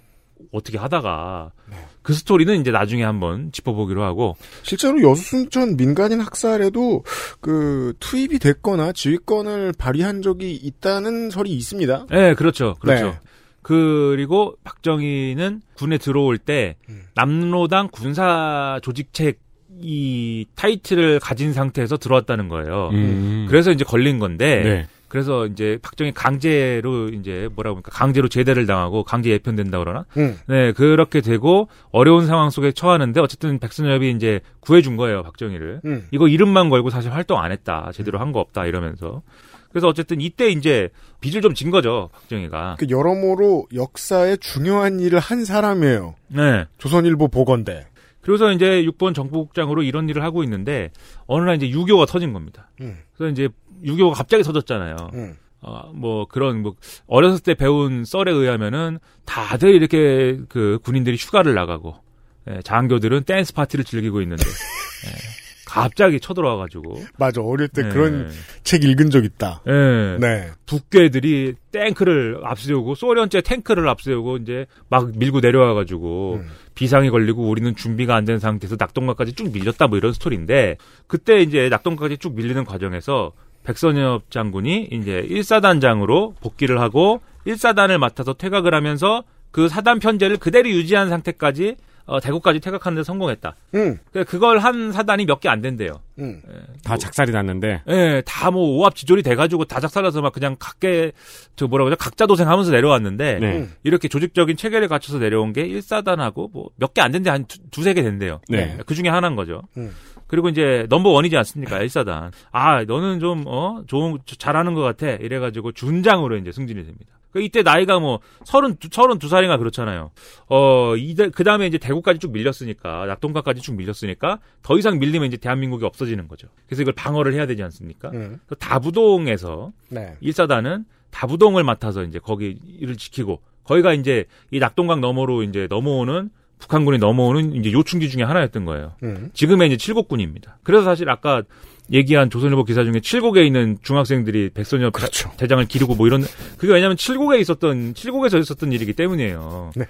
어떻게 하다가 그 스토리는 이제 나중에 한번 짚어보기로 하고 실제로 여수순천 민간인 학살에도 그 투입이 됐거나 지휘권을 발휘한 적이 있다는 설이 있습니다. 예, 그렇죠. 그렇죠. 네. 그리고 박정희는 군에 들어올 때 남로당 군사 조직책 이 타이틀을 가진 상태에서 들어왔다는 거예요. 음. 그래서 이제 걸린 건데 네. 그래서 이제 박정희 강제로 이제 뭐라고 합니까 강제로 제대를 당하고 강제 예편된다 그러나 음. 네 그렇게 되고 어려운 상황 속에 처하는데 어쨌든 백선엽이 이제 구해준 거예요 박정희를 음. 이거 이름만 걸고 사실 활동 안 했다 제대로 한 거 없다 이러면서 그래서 어쨌든 이때 이제 빚을 좀 진 거죠 박정희가 그 여러모로 역사에 중요한 일을 한 사람이에요. 네 조선일보 보건대. 그래서 이제 6번 정보국장으로 이런 일을 하고 있는데 어느 날 이제 유교가 터진 겁니다. 음. 그래서 이제 유교가 갑자기 터졌잖아요. 음. 어, 뭐 그런 뭐 어렸을 때 배운 썰에 의하면은 다들 이렇게 그 군인들이 휴가를 나가고 예, 장교들은 댄스 파티를 즐기고 있는데 예, 갑자기 쳐들어와가지고 맞아. 어릴 때 네. 그런 책 읽은 적 있다. 예, 네. 북괴들이 탱크를 앞세우고 소련제 탱크를 앞세우고 이제 막 밀고 내려와가지고 음. 비상이 걸리고 우리는 준비가 안 된 상태에서 낙동강까지 쭉 밀렸다 뭐 이런 스토리인데 그때 이제 낙동강까지 쭉 밀리는 과정에서 백선엽 장군이 이제 1사단장으로 복귀를 하고 1사단을 맡아서 퇴각을 하면서 그 사단 편제를 그대로 유지한 상태까지 어, 대구까지 퇴각하는 데 성공했다. 음. 그걸 한 사단이 몇 개 안 된대요. 음. 다 작살이 났는데. 예, 다 뭐 오합지졸이 돼가지고 다 작살나서 막 그냥 각계 저 뭐라고 하죠 각자 도생하면서 내려왔는데 네. 음. 이렇게 조직적인 체계를 갖춰서 내려온 게 1사단하고 뭐 몇 개 안 된데 한 두, 두세 개 된대요. 네. 그 중에 하나인 거죠. 음. 그리고 이제 넘버 원이지 않습니까? 1사단. 아, 너는 좀, 어, 좋은, 잘하는 것 같아. 이래가지고 준장으로 이제 승진이 됩니다. 그 이때 나이가 뭐, 서른, 서른 두 살인가 그렇잖아요. 어, 이제, 그 다음에 이제 대구까지 쭉 밀렸으니까, 낙동강까지 쭉 밀렸으니까, 더 이상 밀리면 이제 대한민국이 없어지는 거죠. 그래서 이걸 방어를 해야 되지 않습니까? 음. 다부동에서 네. 1사단은 다부동을 맡아서 이제 거기를 지키고 거기가 이제 이 낙동강 너머로 이제 넘어오는 북한군이 넘어오는 이제 요충지 중에 하나였던 거예요. 음. 지금의 이제 칠곡군입니다. 그래서 사실 아까 얘기한 조선일보 기사 중에 칠곡에 있는 중학생들이 백선엽 그렇죠. 대장을 기르고 뭐 이런 그게 왜냐하면 칠곡에 있었던 칠곡에서 있었던 일이기 때문이에요. 네.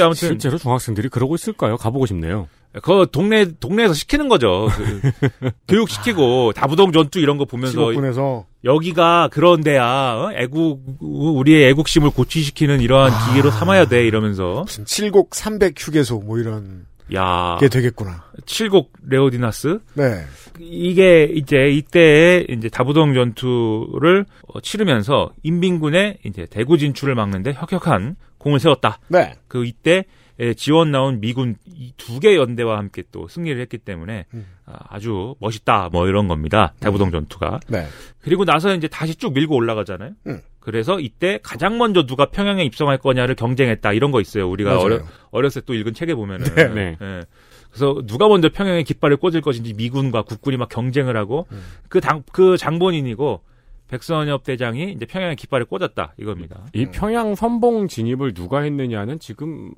아무튼 실제로 중학생들이 그러고 있을까요? 가보고 싶네요. 그 동네 동네에서 시키는 거죠. 그 교육 시키고 다부동 전투 이런 거 보면서 직업군에서 여기가 그런 데야. 어? 애국 우리의 애국심을 고취시키는 이러한 기회로 삼아야 돼 이러면서 무슨 칠곡 300 휴게소 뭐 이런 야 게 되겠구나. 칠곡 레오디나스 네. 이게 이제 이때 이제 다부동 전투를 어, 치르면서 인민군의 이제 대구 진출을 막는데 혁혁한 공을 세웠다. 네. 그 이때 에, 지원 나온 미군 두 개 연대와 함께 또 승리를 했기 때문에 음. 아, 아주 멋있다 뭐 이런 겁니다. 대부동 전투가. 네. 그리고 나서 이제 다시 쭉 밀고 올라가잖아요. 음. 그래서 이때 가장 먼저 누가 평양에 입성할 거냐를 경쟁했다 이런 거 있어요. 우리가 맞아요. 어려, 어렸을 때 또 읽은 책에 보면은. 네. 예. 그래서 누가 먼저 평양에 깃발을 꽂을 것인지 미군과 국군이 막 경쟁을 하고 그당 그 장본인이고 백선엽 대장이 이제 평양에 깃발을 꽂았다 이겁니다. 이 평양 선봉 진입을 누가 했느냐는 지금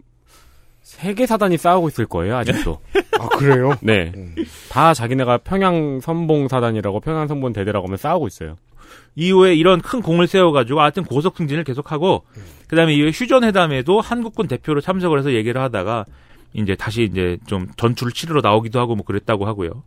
세계 사단이 싸우고 있을 거예요 아직도. 아 그래요? 네. 다 자기네가 평양 선봉 사단이라고 평양 선봉 대대라고 하면 싸우고 있어요. 이후에 이런 큰 공을 세워가지고 하여튼 고속 승진을 계속하고 그다음에 이후에 휴전 회담에도 한국군 대표로 참석을 해서 얘기를 하다가 이제 다시 이제 좀 전투를 치르러 나오기도 하고 뭐 그랬다고 하고요.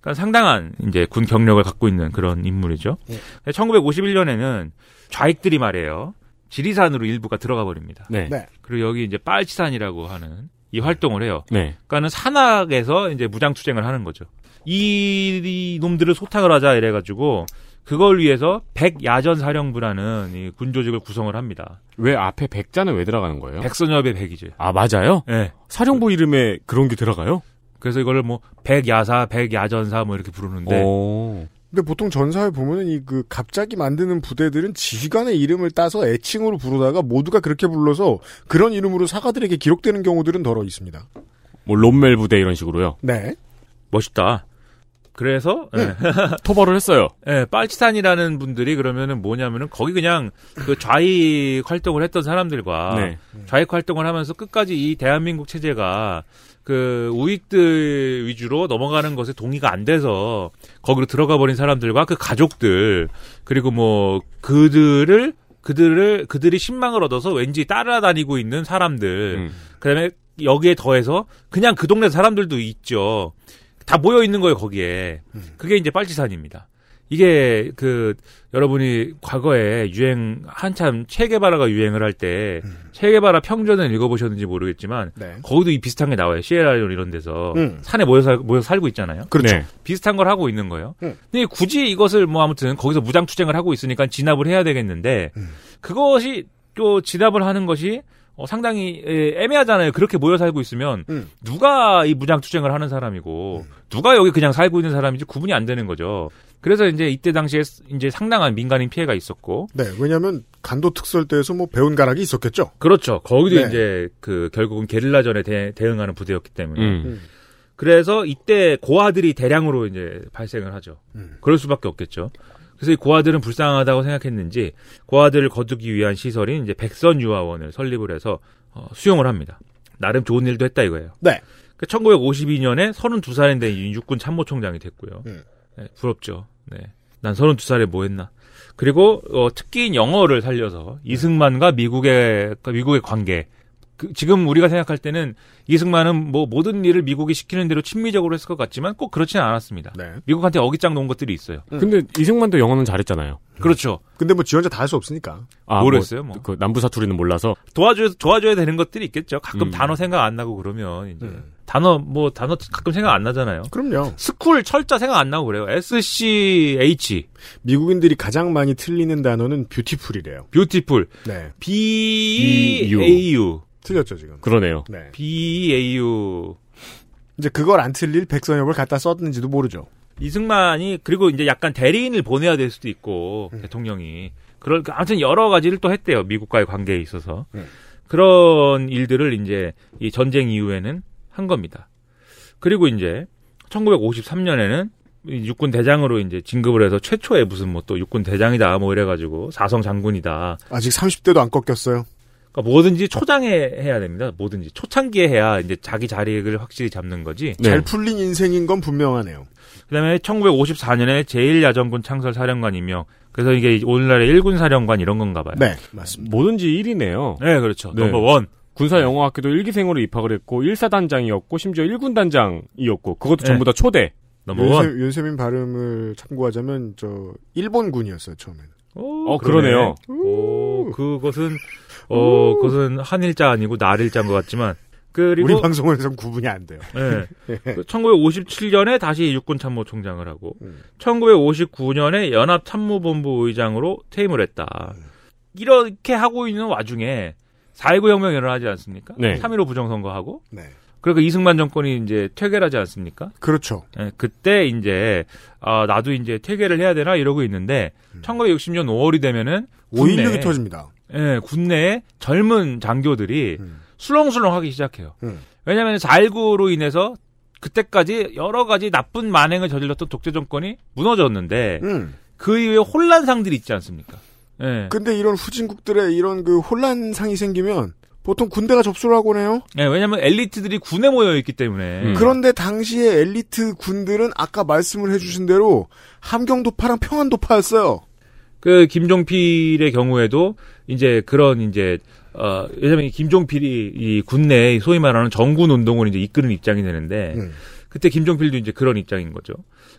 그러니까 상당한 이제 군 경력을 갖고 있는 그런 인물이죠. 1951년에는 좌익들이 말이에요. 지리산으로 일부가 들어가 버립니다. 네. 네. 그리고 여기 이제 빨치산이라고 하는 이 활동을 해요. 네. 그러니까는 산악에서 이제 무장 투쟁을 하는 거죠. 이, 이 놈들을 소탕을 하자 이래가지고 그걸 위해서 백야전 사령부라는 이 군 조직을 구성을 합니다. 왜 앞에 백자는 왜 들어가는 거예요? 백선엽의 백이죠. 아 맞아요? 네. 사령부 이름에 그런 게 들어가요? 그래서 이거를 뭐 백야사, 백야전사 뭐 이렇게 부르는데 오. 근데 보통 전사에 보면은 이 그 갑자기 만드는 부대들은 지휘관의 이름을 따서 애칭으로 부르다가 모두가 그렇게 불러서 그런 이름으로 사가들에게 기록되는 경우들은 덜어 있습니다. 뭐 롬멜 부대 이런 식으로요. 네. 멋있다. 그래서 예. 토벌을 했어요. 예, 빨치산이라는 분들이 그러면은 뭐냐면은 거기 그냥 그 좌익 활동을 했던 사람들과 네. 좌익 활동을 하면서 끝까지 이 대한민국 체제가 그 우익들 위주로 넘어가는 것에 동의가 안 돼서 거기로 들어가 버린 사람들과 그 가족들 그리고 뭐 그들을 그들을 그들이 신망을 얻어서 왠지 따라다니고 있는 사람들 음. 그다음에 여기에 더해서 그냥 그 동네 사람들도 있죠. 다 모여 있는 거예요 거기에. 그게 이제 빨치산입니다. 이게 그 여러분이 과거에 유행 한참 체게바라가 유행을 할때 체게바라 평전을 읽어보셨는지 모르겠지만 네. 거기도 이 비슷한 게 나와요 시에라리온 이런 데서 음. 산에 모여 살 모여 살고 있잖아요. 그렇죠. 네. 비슷한 걸 하고 있는 거예요. 음. 근데 굳이 이것을 뭐 아무튼 거기서 무장 투쟁을 하고 있으니까 진압을 해야 되겠는데 음. 그것이 또 진압을 하는 것이 어, 상당히 에, 애매하잖아요. 그렇게 모여 살고 있으면 음. 누가 이 무장 투쟁을 하는 사람이고 누가 여기 그냥 살고 있는 사람인지 구분이 안 되는 거죠. 그래서 이제 이때 당시에 이제 상당한 민간인 피해가 있었고 네. 왜냐하면 간도 특설대에서 뭐 배운 가락이 있었겠죠. 그렇죠. 거기도 네. 이제 그 결국은 게릴라전에 대, 대응하는 부대였기 때문에 음. 그래서 이때 고아들이 대량으로 이제 발생을 하죠. 음. 그럴 수밖에 없겠죠. 그래서 이 고아들은 불쌍하다고 생각했는지 고아들을 거두기 위한 시설인 이제 백선 유아원을 설립을 해서 어, 수용을 합니다. 나름 좋은 일도 했다 이거예요. 네. 1952년에 32살인데 육군 참모총장이 됐고요. 음. 네, 부럽죠. 네. 난 32살에 뭐 했나. 그리고 어, 특기인 영어를 살려서 이승만과 미국의 미국의 관계 그, 지금 우리가 생각할 때는 이승만은 뭐 모든 일을 미국이 시키는 대로 친미적으로 했을 것 같지만 꼭 그렇지는 않았습니다. 네. 미국한테 어깃장 놓은 것들이 있어요. 근데 이승만도 영어는 잘했잖아요. 그렇죠. 근데 뭐 지원자 다 할 수 없으니까. 아, 모르겠어요, 뭐. 그 남부 사투리는 몰라서. 도와줘야 도와줘야 되는 것들이 있겠죠. 가끔 음. 단어 생각 안 나고 그러면 이제 음. 단어 뭐 단어 가끔 생각 안 나잖아요. 그럼요. school 철자 생각 안 나고 그래요. SCH 미국인들이 가장 많이 틀리는 단어는 beautiful이래요. beautiful 네. B A U 틀렸죠 지금. 그러네요. 네. B A U 이제 그걸 안 틀릴 백선엽을 갖다 썼는지도 모르죠. 이승만이 그리고 이제 약간 대리인을 보내야 될 수도 있고 음. 대통령이 그럴 아무튼 여러 가지를 또 했대요 미국과의 관계에 있어서 음. 그런 일들을 이제 이 전쟁 이후에는 한 겁니다. 그리고 이제 1953년에는 육군 대장으로 이제 진급을 해서 최초의 무슨 뭐 또 육군 대장이다 뭐 이래가지고 사성 장군이다. 아직 30대도 안 꺾였어요. 그러니까 뭐든지 초장에 해야 됩니다. 뭐든지 초창기에 해야 이제 자기 자리를 확실히 잡는 거지. 네. 잘 풀린 인생인 건 분명하네요. 그다음에 1954년에 제1야전군 창설 사령관이며 그래서 이게 오늘날의 일군 사령관 이런 건가 봐요. 네, 맞습니다. 뭐든지 1이네요. 네, 그렇죠. 네. number one. 군사 영어학교도 1기생으로 입학을 했고 1사단장이었고 심지어 1군단장이었고 그것도 네. 전부 다 초대. number one. 윤세, 윤세민 발음을 참고하자면 저 일본군이었어요 처음에는. 어, 그러네요. 오, 그것은 어, 그것은 한일자 아니고 날일자인 것 같지만 그리고 우리 방송에서는 구분이 안 돼요. 네. 그 1957년에 다시 육군 참모총장을 하고 음. 1959년에 연합 참모본부 의장으로 퇴임을 했다. 이렇게 하고 있는 와중에 4.19 혁명이 일어나지 않습니까? 네. 3.15 부정선거하고 네. 그러니까 이승만 정권이 이제 퇴계하지 않습니까? 그렇죠. 예, 그때 이제 아 나도 이제 퇴계를 해야 되나 이러고 있는데 1960년 5월이 되면은 5.16이 군내 터집니다. 예, 군내에 젊은 장교들이 음. 술렁술렁 하기 시작해요. 음. 왜냐하면 4.19로 인해서 그때까지 여러 가지 나쁜 만행을 저질렀던 독재 정권이 무너졌는데 음. 그 이후에 혼란상들이 있지 않습니까? 예. 근데 이런 후진국들의 이런 그 혼란상이 생기면 보통 군대가 접수를 하곤 해요. 예, 왜냐면 엘리트들이 군에 모여 있기 때문에. 음. 그런데 당시에 엘리트 군들은 아까 말씀을 해주신 대로 함경도파랑 평안도파였어요. 그 김종필의 경우에도 이제 그런 이제 어 왜냐면 이 김종필이 이 군내 소위 말하는 정군 운동을 이제 이끄는 입장이 되는데 음. 그때 김종필도 이제 그런 입장인 거죠.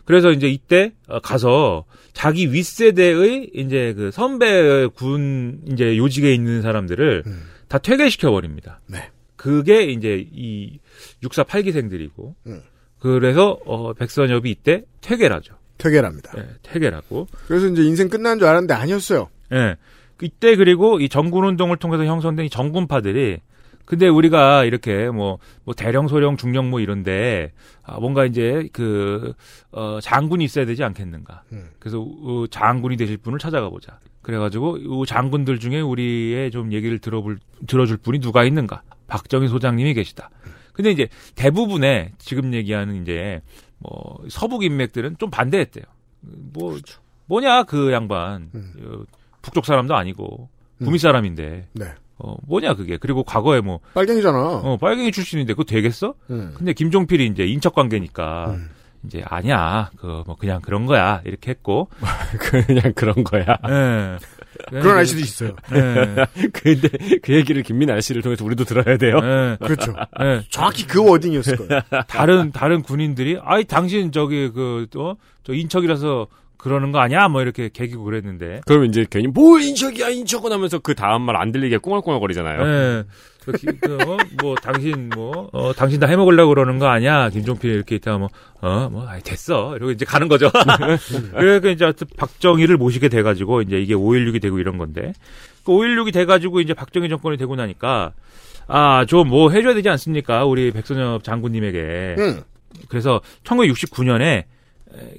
그래서 이제 이때 어, 가서 자기 윗세대의 이제 그 선배 군 이제 요직에 있는 사람들을 음. 다 퇴계시켜 버립니다. 네. 그게 이제 이 육사 팔기생들이고 음. 그래서 어 백선엽이 이때 퇴계라죠. 퇴계랍니다. 예, 퇴계라고. 그래서 이제 인생 끝난 줄 알았는데 아니었어요. 예. 이때 그리고 이 정군 운동을 통해서 형성된 이 정군파들이 근데 우리가 이렇게 뭐, 뭐 대령, 소령, 중령 뭐 이런데 아, 뭔가 이제 그, 어, 장군이 있어야 되지 않겠는가. 음. 그래서 어, 장군이 되실 분을 찾아가 보자. 그래가지고 이 장군들 중에 우리의 좀 얘기를 들어볼, 들어줄 분이 누가 있는가. 박정희 소장님이 계시다. 근데 이제 대부분의 지금 얘기하는 이제 뭐 서북 인맥들은 좀 반대했대요. 뭐 뭐냐 그 양반 음. 어, 북쪽 사람도 아니고 음. 구미 사람인데 네. 어 뭐냐 그게 그리고 과거에 뭐 빨갱이잖아. 어, 빨갱이 출신인데 그거 되겠어? 음. 근데 김종필이 이제 인척 관계니까 음. 이제 아니야 그 뭐 그냥 그런 거야 이렇게 했고 그냥 그런 거야. 예. 그런 아저씨도 있어요. 예. 근데 그 얘기를 김민 아저씨를 통해서 우리도 들어야 돼요. 예. 그렇죠. 예. 정확히 그 워딩이었을 거예요. 다른 다른 군인들이 아이 당신 저기 그또저 인척이라서 그러는 거 아니야? 뭐 이렇게 개기고 그랬는데. 그러면 이제 괜히 뭐 인척이야 인척은 하면서 그 다음 말 안 들리게 꿍얼꿍얼거리잖아요. 예. 그, 기- 그, 어, 뭐, 당신, 뭐, 어, 당신 다 해먹으려고 그러는 거 아니야? 김종필 이렇게 있다가 뭐, 어, 뭐, 아이, 됐어. 이러고 이제 가는 거죠. 그러니까 이제 하여튼 박정희를 모시게 돼가지고, 이제 이게 5.16이 되고 이런 건데. 그 5.16이 돼가지고, 이제 박정희 정권이 되고 나니까, 아, 좀뭐 해줘야 되지 않습니까? 우리 백선엽 장군님에게. 음. 그래서 1969년에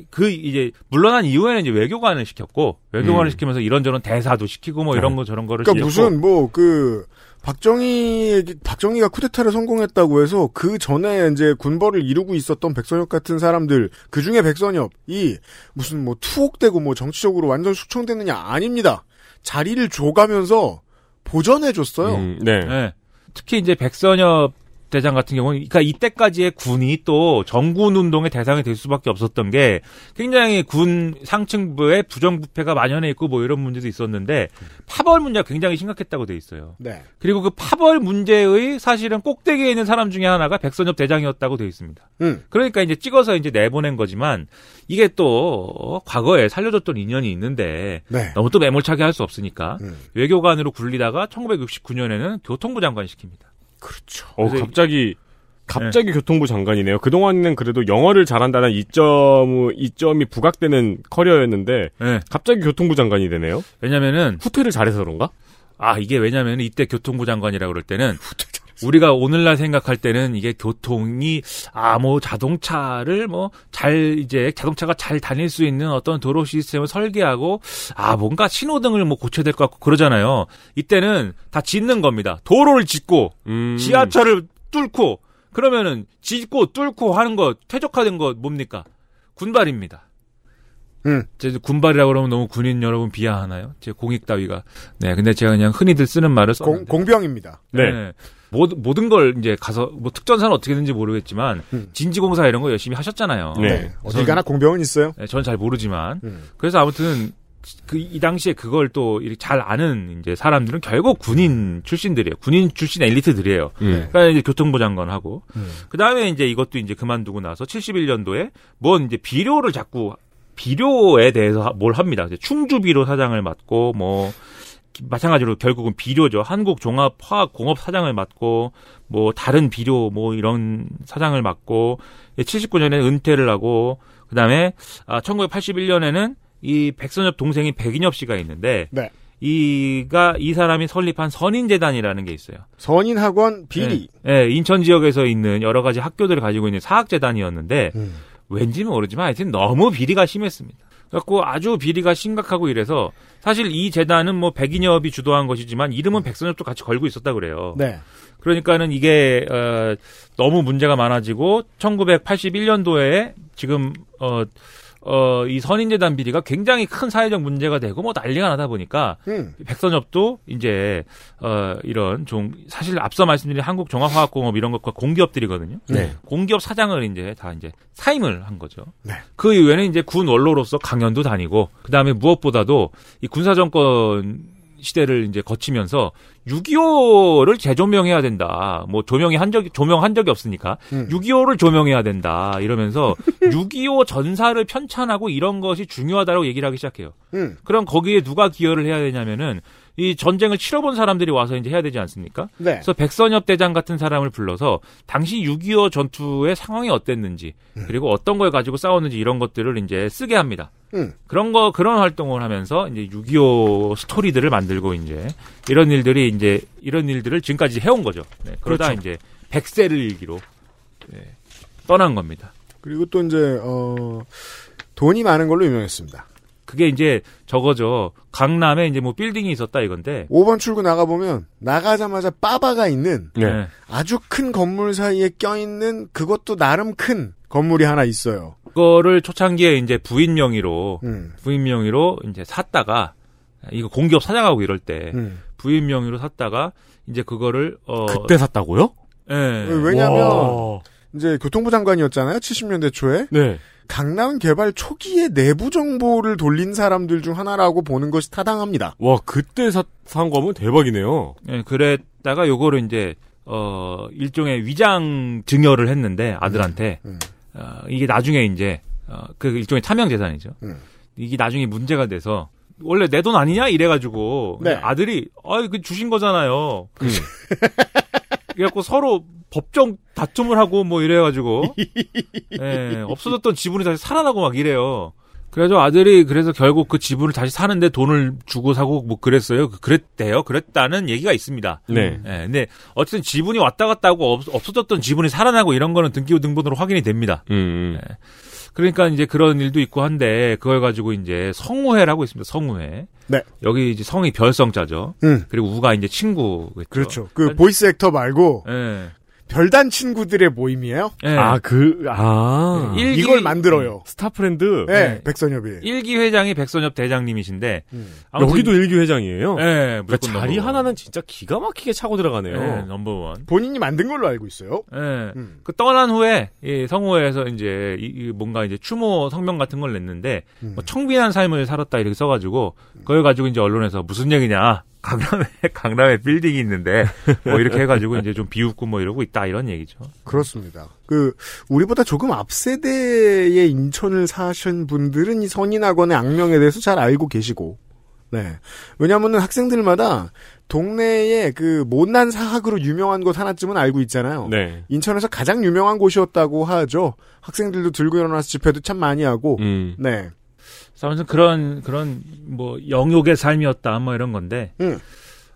그 이제 물러난 이후에는 이제 외교관을 시켰고 외교관을 음. 시키면서 이런저런 대사도 시키고 뭐 이런 네. 거 저런 거를 그러니까 시켰고 무슨 뭐 그 박정희 박정희가 쿠데타를 성공했다고 해서 그 전에 이제 군벌을 이루고 있었던 백선엽 같은 사람들 그 중에 백선엽이 무슨 뭐 투옥되고 뭐 정치적으로 완전 숙청됐느냐 아닙니다. 자리를 줘가면서 보전해줬어요. 음, 네. 예. 특히 이제 백선엽 대장 같은 경우는 그러니까 이때까지의 군이 또 정군 운동의 대상이 될 수밖에 없었던 게 굉장히 군 상층부에 부정부패가 만연해 있고 뭐 이런 문제도 있었는데 파벌 문제가 굉장히 심각했다고 돼 있어요. 네. 그리고 그 파벌 문제의 사실은 꼭대기에 있는 사람 중에 하나가 백선엽 대장이었다고 돼 있습니다. 음. 그러니까 이제 찍어서 이제 내보낸 거지만 이게 또 과거에 살려줬던 인연이 있는데 네. 너무 또 매몰차게 할 수 없으니까 음. 외교관으로 굴리다가 1969년에는 교통부 장관 시킵니다. 그렇죠. 어, 갑자기 갑자기 교통부 장관이네요. 그동안은 그래도 영어를 잘한다는 이점 이점이 부각되는 커리어였는데 네. 갑자기 교통부 장관이 되네요. 왜냐면은 후퇴를 잘해서 그런가? 아 이게 왜냐면 이때 교통부 장관이라 그럴 때는 우리가 오늘날 생각할 때는 이게 교통이 아 뭐 자동차를 뭐 잘 이제 자동차가 잘 다닐 수 있는 어떤 도로 시스템을 설계하고 아 뭔가 신호등을 뭐 고쳐야 될 것 같고 그러잖아요. 이때는 다 짓는 겁니다. 도로를 짓고 음. 지하철을 뚫고 그러면은 짓고 뚫고 하는 거 퇴적화된 거 뭡니까? 군발입니다. 음. 제 군발이라고 그러면 너무 군인 여러분 비하하나요? 제 공익 따위가. 네, 근데 제가 그냥 흔히들 쓰는 말을 공. 공병입니다. 네. 모든, 모든 걸 이제 가서, 뭐 특전사는 어떻게 되는지 모르겠지만, 음. 진지공사 이런 거 열심히 하셨잖아요. 네. 어딜 가나 공병은 있어요. 네, 저는 잘 모르지만. 음. 그래서 아무튼, 그, 이 당시에 그걸 또 잘 아는 이제 사람들은 결국 군인 출신들이에요. 군인 출신 엘리트들이에요. 음. 그러니까 이제 교통부 장관하고. 음. 그 다음에 이제 이것도 이제 그만두고 나서 71년도에 뭔 이제 비료를 자꾸, 비료에 대해서 하- 뭘 합니다. 이제 충주 비료 사장을 맡고, 뭐, 마찬가지로 결국은 비료죠. 한국 종합 화학 공업 사장을 맡고 뭐 다른 비료 뭐 이런 사장을 맡고 79년에 은퇴를 하고 그다음에 아 1981년에는 이 백선엽 동생이 백인엽 씨가 있는데 네. 이가 이 사람이 설립한 선인재단이라는 게 있어요. 선인학원 비리. 예, 예, 인천 지역에서 있는 여러 가지 학교들을 가지고 있는 사학재단이었는데 음. 왠지는 모르지만 하여튼 너무 비리가 심했습니다. 그래갖고 아주 비리가 심각하고 이래서 사실 이 재단은 뭐 백인협이 주도한 것이지만 이름은 백선엽도 같이 걸고 있었다 그래요. 네. 그러니까는 이게 어, 너무 문제가 많아지고 1981년도에 지금 어, 어, 이 선인재단 비리가 굉장히 큰 사회적 문제가 되고 뭐 난리가 나다 보니까 음. 백선엽도 이제 어, 이런 좀 사실 앞서 말씀드린 한국 종합화학공업 이런 것과 공기업들이거든요. 네. 공기업 사장을 이제 다 이제 사임을 한 거죠. 네. 그 이후에는 이제 군 원로로서 강연도 다니고 그다음에 무엇보다도 이 군사 정권 시대를 이제 거치면서 6.25를 재조명해야 된다. 뭐 조명이 한 적이 조명한 적이 없으니까 음. 6.25를 조명해야 된다. 이러면서 6.25 전사를 편찬하고 이런 것이 중요하다고 얘기를 하기 시작해요. 음. 그럼 거기에 누가 기여를 해야 되냐면은 이 전쟁을 치러본 사람들이 와서 이제 해야 되지 않습니까? 네. 그래서 백선엽 대장 같은 사람을 불러서 당시 6.25 전투의 상황이 어땠는지 그리고 어떤 걸 가지고 싸웠는지 이런 것들을 이제 쓰게 합니다. 음. 그런 거 그런 활동을 하면서 이제 6.25 스토리들을 만들고 이제 이런 일들이 이제 이런 일들을 지금까지 해온 거죠. 네, 그러다 그렇죠. 이제 백세를 일기로 네, 떠난 겁니다. 그리고 또 이제 어 돈이 많은 걸로 유명했습니다. 그게 이제 저거죠. 강남에 이제 뭐 빌딩이 있었다 이건데 5번 출구 나가 보면 나가자마자 빠바가 있는 네. 아주 큰 건물 사이에 껴있는 그것도 나름 큰 건물이 하나 있어요. 그거를 초창기에 이제 부인 명의로 음. 부인 명의로 이제 샀다가 이거 공기업 사장하고 이럴 때 음. 부인 명의로 샀다가 이제 그거를 어 그때 샀다고요? 예. 왜냐하면 와. 이제 교통부 장관이었잖아요. 70년대 초에 네. 강남 개발 초기에 내부 정보를 돌린 사람들 중 하나라고 보는 것이 타당합니다. 와, 그때 사, 산 거면 대박이네요. 예, 그랬다가 요거를 이제 어 일종의 위장 증여를 했는데 아들한테 음. 어, 이게 나중에 이제 어, 그 일종의 탐영 재산이죠. 음. 이게 나중에 문제가 돼서 원래 내 돈 아니냐 이래가지고 네. 아들이 아그 주신 거잖아요. 그 래갖고 서로 법정 다툼을 하고 뭐 이래가지고 예, 없어졌던 지분이 다시 살아나고 막 이래요. 그래서 아들이 그래서 결국 그 지분을 다시 사는데 돈을 주고 사고 뭐 그랬어요. 그- 그랬대요. 그랬다는 얘기가 있습니다. 네. 예, 근데 어쨌든 지분이 왔다 갔다 하고 없, 없어졌던 지분이 살아나고 이런 거는 등기부 등본으로 확인이 됩니다. 음. 예. 그러니까 이제 그런 일도 있고 한데 그걸 가지고 이제 성우회라고 있습니다. 성우회. 네. 여기 이제 성이 별성자죠. 음. 그리고 우가 이제 친구겠죠. 그렇죠. 그 voice actor 말고 예. 별 단 친구들의 모임이에요. 예. 아, 그, 아. 일기- 이걸 만들어요. star friend. 네, 백선엽이. 일기 회장이 백선엽 대장님이신데 음. 여기도 일기 회장이에요? 예, 그러니까 무조건 자리 number one. 하나는 진짜 기가 막히게 차고 들어가네요. 예, number one. 본인이 만든 걸로 알고 있어요. 예. 음. 그 떠난 후에 이 성우회에서 이제 이- 이 뭔가 이제 추모 성명 같은 걸 냈는데 음. 뭐 청빈한 삶을 살았다 이렇게 써가지고 그걸 가지고 이제 언론에서 무슨 얘기냐 강남에 강남에 빌딩이 있는데 뭐 이렇게 해가지고 이제 좀 비웃고 뭐 이러고 있다 이런 얘기죠. 그렇습니다. 그 우리보다 조금 앞 세대의 인천을 사신 분들은 이 선인학원의 악명에 대해서 잘 알고 계시고, 네. 왜냐하면은 학생들마다 동네에 그 못난 사학으로 유명한 곳 하나쯤은 알고 있잖아요. 네. 인천에서 가장 유명한 곳이었다고 하죠. 학생들도 들고 일어나서 집회도 참 많이 하고, 음. 네. 그래서 아무튼 그런 그런 뭐 영욕의 삶이었다 뭐 이런 건데 음.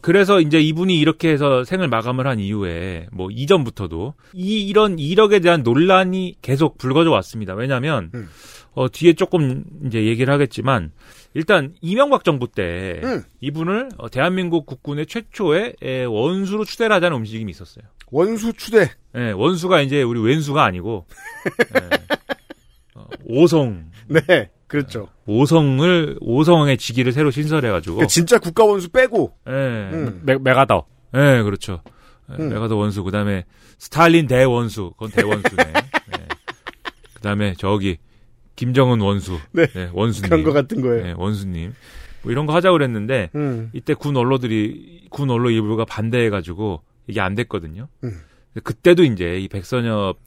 그래서 이제 이분이 이렇게 해서 생을 마감을 한 이후에 뭐 이전부터도 이 이런 이력에 대한 논란이 계속 불거져 왔습니다. 왜냐하면 음. 어 뒤에 조금 이제 얘기를 하겠지만 일단 이명박 정부 때 음. 이분을 어, 대한민국 국군의 최초의 에, 원수로 추대를 하자는 움직임이 있었어요. 원수 추대. 예, 원수가 이제 우리 웬수가 아니고 예, 어, 오성 네. 그렇죠. 오성을 오성의 직위를 새로 신설해가지고 그 진짜 국가 원수 빼고, 예, 음. 메, 맥아더. 예, 그렇죠. 예, 음. 맥아더 원수 그다음에 스탈린 대원수 그건 대원수네. 예. 그다음에 저기 김정은 원수, 네. 예, 원수님, 그런 것 같은 거예요. 예, 원수님 뭐 이런 거 하자고 그랬는데 음. 이때 군 언론들이 군 언론 일부가 반대해가지고 이게 안 됐거든요. 음. 그때도 이제 이 백선엽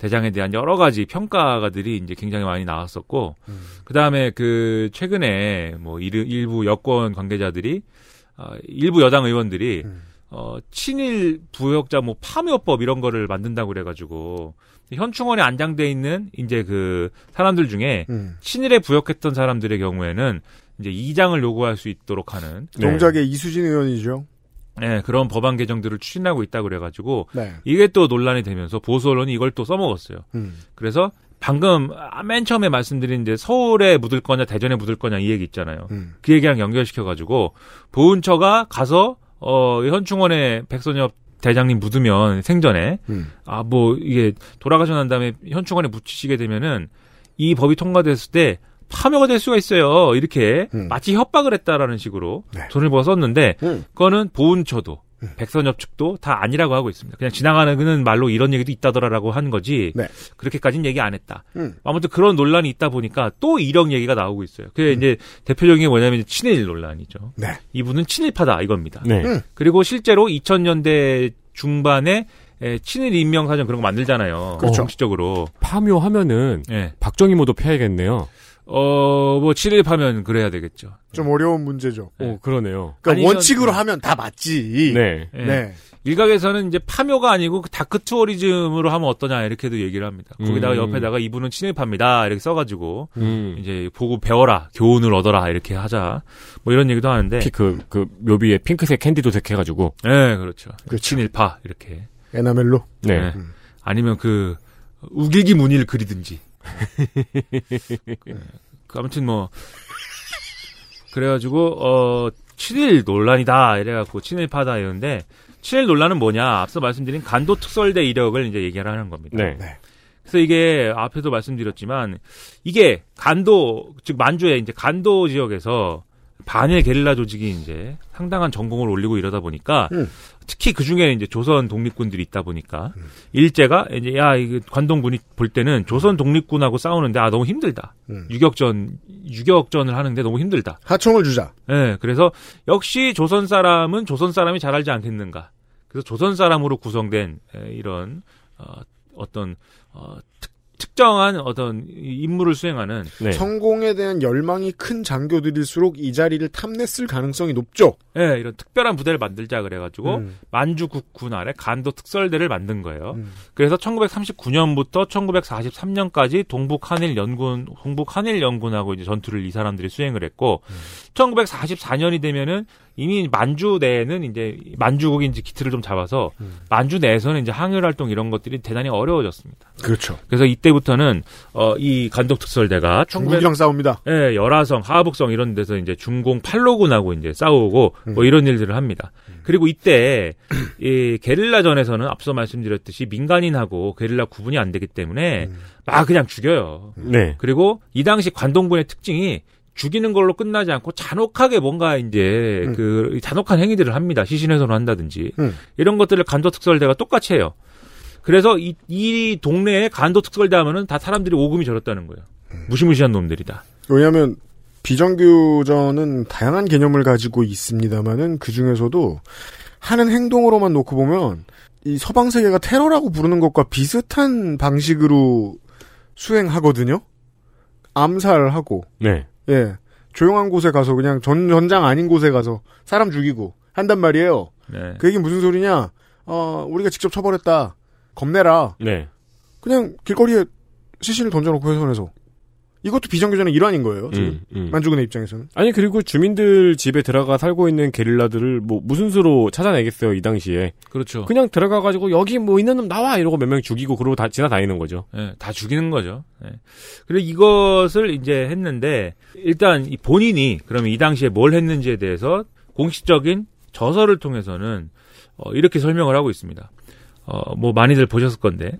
대장에 대한 여러 가지 평가가들이 이제 굉장히 많이 나왔었고, 음. 그 다음에 그 최근에 뭐 일, 일부 여권 관계자들이 어, 일부 여당 의원들이 음. 어, 친일 부역자 뭐 파묘법 이런 거를 만든다고 그래가지고 현충원에 안장돼 있는 이제 그 사람들 중에 음. 친일에 부역했던 사람들의 경우에는 이제 이장을 요구할 수 있도록 하는 동작의 이수진 의원이죠. 네, 그런 법안 개정들을 추진하고 있다고 그래가지고 네. 이게 또 논란이 되면서 보수 언론이 이걸 또 써먹었어요. 음. 그래서 방금 아, 맨 처음에 말씀드린 이제 서울에 묻을 거냐 대전에 묻을 거냐 이 얘기 있잖아요. 음. 그 얘기랑 연결시켜 가지고 보훈처가 가서 어 현충원에 백선엽 대장님 묻으면 생전에 음. 아뭐 이게 돌아가셔 난 다음에 현충원에 묻히시게 되면은 이 법이 통과됐을 때 파묘가 될 수가 있어요. 이렇게 음. 마치 협박을 했다라는 식으로 네. 돈을 벌어 썼는데 음. 그거는 보훈처도 백선엽 측도 다 아니라고 하고 있습니다. 그냥 지나가는 말로 이런 얘기도 있다더라라고 한 거지. 네. 그렇게까지는 얘기 안 했다. 음. 아무튼 그런 논란이 있다 보니까 또 이런 얘기가 나오고 있어요. 그게 이제 대표적인 게 뭐냐면 친일 논란이죠. 네. 이분은 친일파다 이겁니다. 네. 음. 그리고 실제로 2000년대 중반에 에, 친일 인명 사전 그런 거 만들잖아요. 그렇죠. 정식적으로. 파묘하면은 예. 박정희 묘도 파야겠네요. 어, 뭐 친일파면 그래야 되겠죠. 좀 어려운 문제죠. 오, 그러네요. 그러니까 아니면- 원칙으로 하면 다 맞지. 네. 예. 네. 일각에서는 이제 파묘가 아니고 그 dark tourism으로 하면 어떠냐 이렇게도 얘기를 합니다. 거기다가 음. 옆에다가 이분은 친일파입니다 이렇게 써가지고 음. 이제 보고 배워라 교훈을 얻어라 이렇게 하자 뭐 이런 얘기도 하는데 피, 그, 그, 묘비에 핑크색 캔디 도색 해가지고. 네 그렇죠. 그렇죠. 친일파 이렇게 에나멜로. 네. 네. 아니면 그 우길기 무늬를 그리든지 그 아무튼 뭐 그래가지고 어 친일 논란이다 이래갖고 친일파다 이러는데 친일 논란은 뭐냐 앞서 말씀드린 간도 특설대 이력을 이제 얘기를 하는 겁니다. 네. 네. 그래서 이게 앞에도 말씀드렸지만 이게 간도 즉 만주의 이제 간도 지역에서 반일 게릴라 조직이 이제 상당한 전공을 올리고 이러다 보니까 음. 특히 그 중에 이제 조선 독립군들이 있다 보니까 일제가 이제 야 이거 관동군이 볼 때는 조선 독립군하고 싸우는데 아 너무 힘들다 음. 유격전 유격전을 하는데 너무 힘들다. 하청을 주자. 예, 그래서 역시 조선 사람은 조선 사람이 잘 알지 않겠는가. 그래서 조선 사람으로 구성된 에, 이런 어, 어떤 어, 특, 특정한 어떤 이 임무를 수행하는 네. 성공에 대한 열망이 큰 장교들일수록 이 자리를 탐냈을 가능성이 높죠. 예, 이런 특별한 부대를 만들자 그래가지고 음. 만주 국군 아래 간도 특설대를 만든 거예요. 음. 그래서 1939년부터 1943년까지 동북 한일 연군, 동북 한일 연군하고 이제 전투를 이 사람들이 수행을 했고, 음. 1944년이 되면은 이미 만주 내에는 이제 만주국이 이제 기틀을 좀 잡아서 음. 만주 내에서는 이제 항일 활동 이런 것들이 대단히 어려워졌습니다. 그렇죠. 그래서 이때부터는 어, 이 간독 특설대가 1900, 중국이랑 싸웁니다. 예, 열화성, 하북성 이런 데서 이제 중공 팔로군하고 이제 싸우고 뭐 이런 일들을 합니다. 그리고 이때 이 게릴라전에서는 앞서 말씀드렸듯이 민간인하고 게릴라 구분이 안 되기 때문에 막 그냥 죽여요. 네. 그리고 이 당시 관동군의 특징이 죽이는 걸로 끝나지 않고 잔혹하게 뭔가 이제 음. 그 잔혹한 행위들을 합니다. 시신훼손을 한다든지 음. 이런 것들을 간도 특설대가 똑같이 해요. 그래서 이, 이 동네에 간도 특설대 하면은 다 사람들이 오금이 저렸다는 거예요. 무시무시한 놈들이다. 왜냐하면 비정규전은 다양한 개념을 가지고 있습니다만은 그 중에서도 하는 행동으로만 놓고 보면 이 서방 세계가 테러라고 부르는 것과 비슷한 방식으로 수행하거든요. 암살하고 네. 예 조용한 곳에 가서 그냥 전 전장 아닌 곳에 가서 사람 죽이고 한단 말이에요. 네. 그 얘기 무슨 소리냐? 어 우리가 직접 처벌했다. 겁내라. 네. 그냥 길거리에 시신을 던져놓고 훼손해서 이것도 비정규전의 일환인 거예요. 지금 음, 음. 만주군의 입장에서는. 아니 그리고 주민들 집에 들어가 살고 있는 게릴라들을 뭐 무슨 수로 찾아내겠어요 이 당시에 그렇죠. 그냥 들어가 가지고 여기 뭐 있는 놈 나와 이러고 몇 명 죽이고 그러고 다 지나다니는 거죠. 예, 다 죽이는 거죠. 예. 그리고 이것을 이제 했는데 일단 이 본인이 그러면 이 당시에 뭘 했는지에 대해서 공식적인 저서를 통해서는 어, 이렇게 설명을 하고 있습니다. 어, 뭐 많이들 보셨을 건데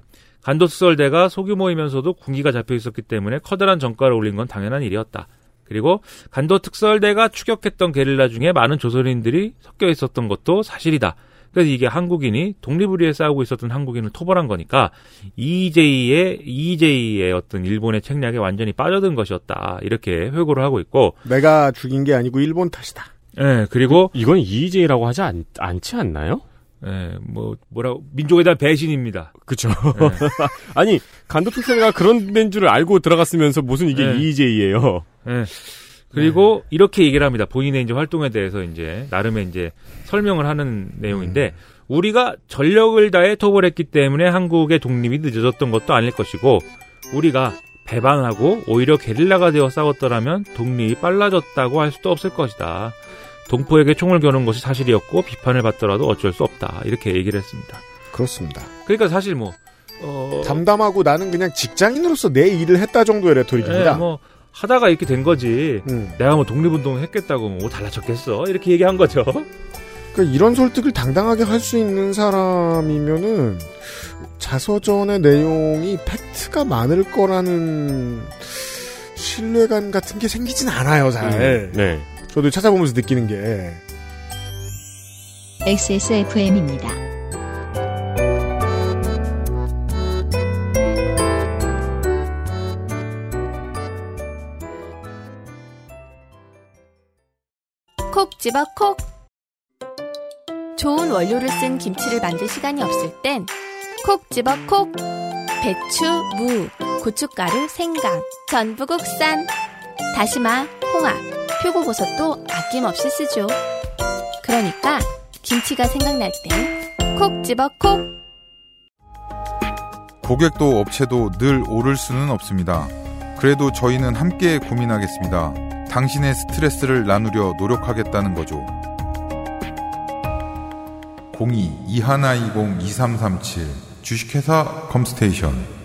간도특설대가 소규모이면서도 군기가 잡혀 있었기 때문에 커다란 전과를 올린 건 당연한 일이었다. 그리고 간도특설대가 추격했던 게릴라 중에 많은 조선인들이 섞여 있었던 것도 사실이다. 그래서 이게 한국인이 독립을 위해 싸우고 있었던 한국인을 토벌한 거니까 EJ의 EJ의 어떤 일본의 책략에 완전히 빠져든 것이었다. 이렇게 회고를 하고 있고, 내가 죽인 게 아니고 일본 탓이다. 예 그리고 이건 EJ라고 하지 않, 않지 않나요? 예, 뭐 뭐라고 민족에 대한 배신입니다. 그쵸. 예. 아니 간도특설가 그런 데인 줄을 알고 들어갔으면서 무슨 이게 네. EJ예요. 예. 그리고 이렇게 얘기를 합니다. 본인의 이제 활동에 대해서 이제 나름의 이제 설명을 하는 내용인데 우리가 전력을 다해 토벌했기 때문에 한국의 독립이 늦어졌던 것도 아닐 것이고 우리가 배반하고 오히려 게릴라가 되어 싸웠더라면 독립이 빨라졌다고 할 수도 없을 것이다. 동포에게 총을 겨눈 것이 사실이었고 비판을 받더라도 어쩔 수 없다. 이렇게 얘기를 했습니다. 그렇습니다. 그러니까 사실 뭐 어, 담담하고 나는 그냥 직장인으로서 내 일을 했다 정도의 레토릭입니다. 예, 뭐 하다가 이렇게 된 거지. 음. 내가 뭐 독립운동 했겠다고 뭐 달라졌겠어 이렇게 얘기한 거죠. 그러니까 이런 설득을 당당하게 할 수 있는 사람이면은 자서전의 내용이 팩트가 많을 거라는 신뢰감 같은 게 생기진 않아요, 잘. 음, 네. 저도 찾아보면서 느끼는 게. XSFM입니다. 콕 집어 콕. 좋은 원료를 쓴 김치를 만들 시간이 없을 땐 콕 집어 콕. 배추, 무, 고춧가루, 생강, 전부 국산. 다시마, 홍합, 표고버섯도 아낌없이 쓰죠. 그러니까 김치가 생각날 땐 콕 집어 콕. 고객도 업체도 늘 오를 수는 없습니다. 그래도 저희는 함께 고민하겠습니다. 당신의 스트레스를 나누려 노력하겠다는 거죠. 02-2120-2337 주식회사 컴스테이션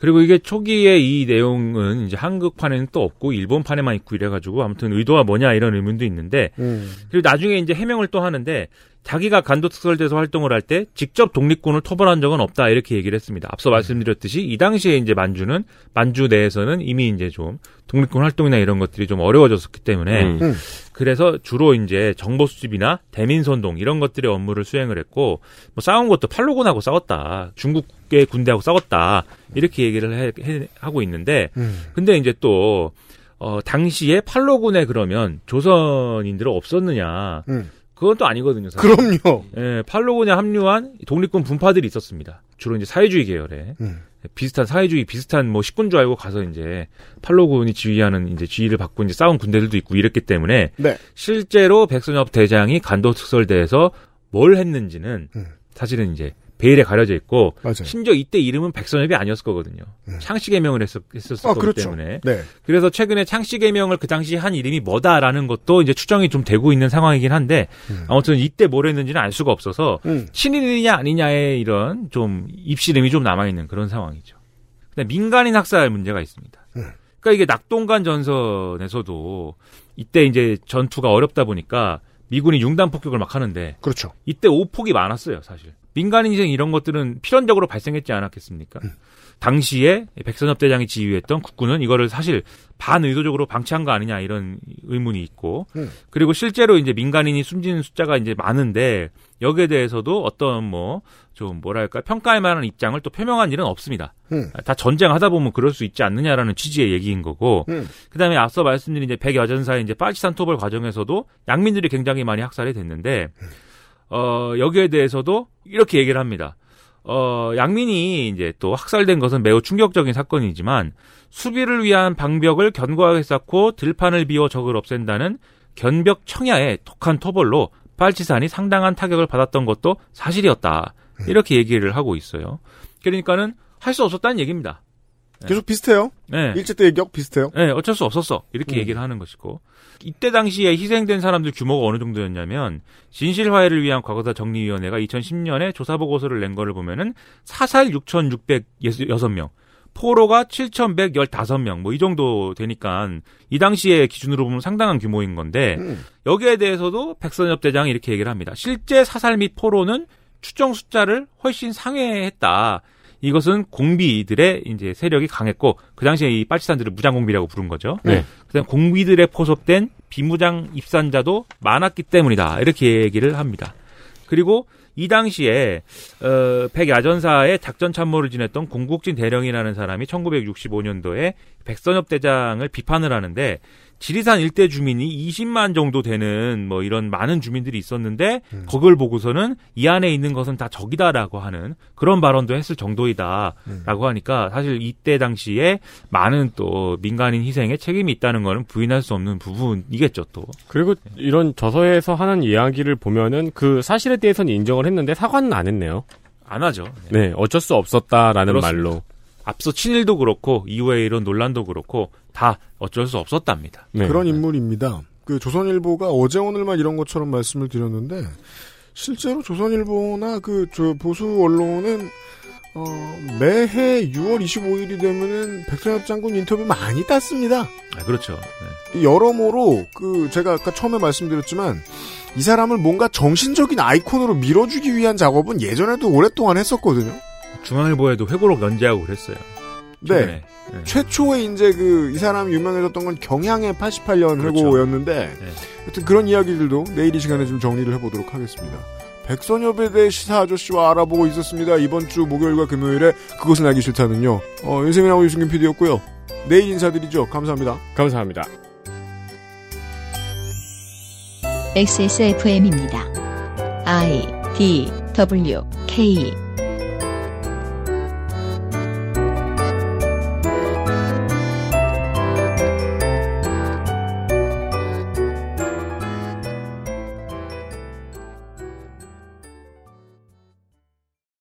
그리고 이게 초기에 이 내용은 이제 한국판에는 또 없고 일본판에만 있고 이래가지고 아무튼 의도가 뭐냐 이런 의문도 있는데 음. 그리고 나중에 이제 해명을 또 하는데 자기가 간도특설대에서 활동을 할 때 직접 독립군을 토벌한 적은 없다 이렇게 얘기를 했습니다. 앞서 말씀드렸듯이 이 당시에 이제 만주는 만주 내에서는 이미 이제 좀 독립군 활동이나 이런 것들이 좀 어려워졌기 때문에 음. 음. 그래서 주로 이제 정보 수집이나 대민 선동 이런 것들의 업무를 수행을 했고 뭐 싸운 것도 팔로군하고 싸웠다 중국의 군대하고 싸웠다 이렇게 얘기를 해, 해- 하고 있는데 음. 근데 이제 또 어, 당시에 팔로군에 그러면 조선인들은 없었느냐 음. 그건 또 아니거든요. 사실. 그럼요. 예, 팔로군에 합류한 독립군 분파들이 있었습니다. 주로 이제 사회주의 계열에 음. 비슷한 사회주의 비슷한 뭐 식군 줄 알고 가서 이제 팔로군이 지휘하는 이제 지휘를 받고 이제 싸운 군대들도 있고 이랬기 때문에 네. 실제로 백선엽 대장이 간도 특설대에서 뭘 했는지는 음. 사실은 이제 베일에 가려져 있고 맞아요. 심지어 이때 이름은 백선엽이 아니었을 거거든요. 창씨 개명을 했었, 했었을 아, 거기 그렇죠. 때문에 네. 그래서 최근에 창씨 개명을 그 당시 한 이름이 뭐다라는 것도 이제 추정이 좀 되고 있는 상황이긴 한데 아무튼 이때 뭘 했는지는 알 수가 없어서 음. 친일이냐 아니냐의 이런 좀 입시름이 좀 남아 있는 그런 상황이죠. 근데 민간인 학살 문제가 있습니다. 음. 그러니까 이게 낙동강 전선에서도 이때 이제 전투가 어렵다 보니까 미군이 융단 폭격을 막 하는데 그렇죠. 이때 오폭이 많았어요, 사실. 민간인 희생 이런 것들은 필연적으로 발생했지 않았겠습니까? 당시에 백선엽 대장이 지휘했던 국군은 이거를 사실 반의도적으로 방치한 거 아니냐 이런 의문이 있고 음. 그리고 실제로 이제 민간인이 숨지는 숫자가 이제 많은데 여기에 대해서도 어떤 뭐 좀 뭐랄까 평가할 만한 입장을 또 표명한 일은 없습니다. 음. 다 전쟁하다 보면 그럴 수 있지 않느냐라는 취지의 얘기인 거고 음. 그다음에 앞서 말씀드린 이제 백여전사의 이제 빨치산 토벌 과정에서도 양민들이 굉장히 많이 학살이 됐는데 어 여기에 대해서도 이렇게 얘기를 합니다. 어 양민이 이제 또 학살된 것은 매우 충격적인 사건이지만 수비를 위한 방벽을 견고하게 쌓고 들판을 비워 적을 없앤다는 견벽 청야의 독한 토벌로 빨치산이 상당한 타격을 받았던 것도 사실이었다. 이렇게 얘기를 하고 있어요. 그러니까는 할 수 없었다는 얘기입니다. 계속 비슷해요. 네. 일제 때격 비슷해요. 네, 어쩔 수 없었어. 이렇게 음. 얘기를 하는 것이고. 이때 당시에 희생된 사람들 규모가 어느 정도였냐면, 진실화해를 위한 과거사 정리위원회가 2010년에 조사 보고서를 낸 거를 보면은, 사살 6,606명, 포로가 7,115명, 뭐 이 정도 되니까, 이 당시에 기준으로 보면 상당한 규모인 건데, 음. 여기에 대해서도 백선엽 대장이 이렇게 얘기를 합니다. 실제 사살 및 포로는 추정 숫자를 훨씬 상회했다. 이것은 공비들의 이제 세력이 강했고 그 당시에 이 빨치산들을 무장공비라고 부른 거죠. 네. 그다음 공비들에 포섭된 비무장 입산자도 많았기 때문이다. 이렇게 얘기를 합니다. 그리고 이 당시에 어, 백야전사의 작전 참모를 지냈던 공국진 대령이라는 사람이 1965년도에 백선엽 대장을 비판을 하는데 지리산 일대 주민이 20만 정도 되는 뭐 이런 많은 주민들이 있었는데 그걸 보고서는 이 안에 있는 것은 다 적이다라고 하는 그런 발언도 했을 정도이다라고 하니까 사실 이때 당시에 많은 또 민간인 희생에 책임이 있다는 거는 부인할 수 없는 부분이겠죠 또. 그리고 이런 저서에서 하는 이야기를 보면은 그 사실에 대해서는 인정을 했는데 사과는 안 했네요. 안 하죠. 네, 어쩔 수 없었다라는 그렇습니다. 말로. 앞서 친일도 그렇고 이후에 이런 논란도 그렇고 다 어쩔 수 없었답니다. 네. 그런 인물입니다. 그 조선일보가 어제 오늘만 이런 것처럼 말씀을 드렸는데 실제로 조선일보나 그 저 보수 언론은 어, 매해 6월 25일이 되면은 백선엽 장군 인터뷰 많이 땄습니다. 아, 그렇죠. 네. 여러모로 그 제가 아까 처음에 말씀드렸지만 이 사람을 뭔가 정신적인 아이콘으로 밀어주기 위한 작업은 예전에도 오랫동안 했었거든요. 중앙일보에도 회고록 연재하고 그랬어요. 네. 최근에. 네. 최초에 이제 그 이 사람이 유명해졌던 건 경향의 88년 그렇죠. 회고였는데 네. 하여튼 그런 이야기들도 내일 이 시간에 좀 정리를 해보도록 하겠습니다. 백선엽에 대해 시사 아저씨와 알아보고 있었습니다. 이번 주 목요일과 금요일에 그것은 알기 싫다는요. 어, 윤세민하고 유승균 PD였고요. 내일 인사드리죠. 감사합니다. 감사합니다. XSFM입니다. I D W K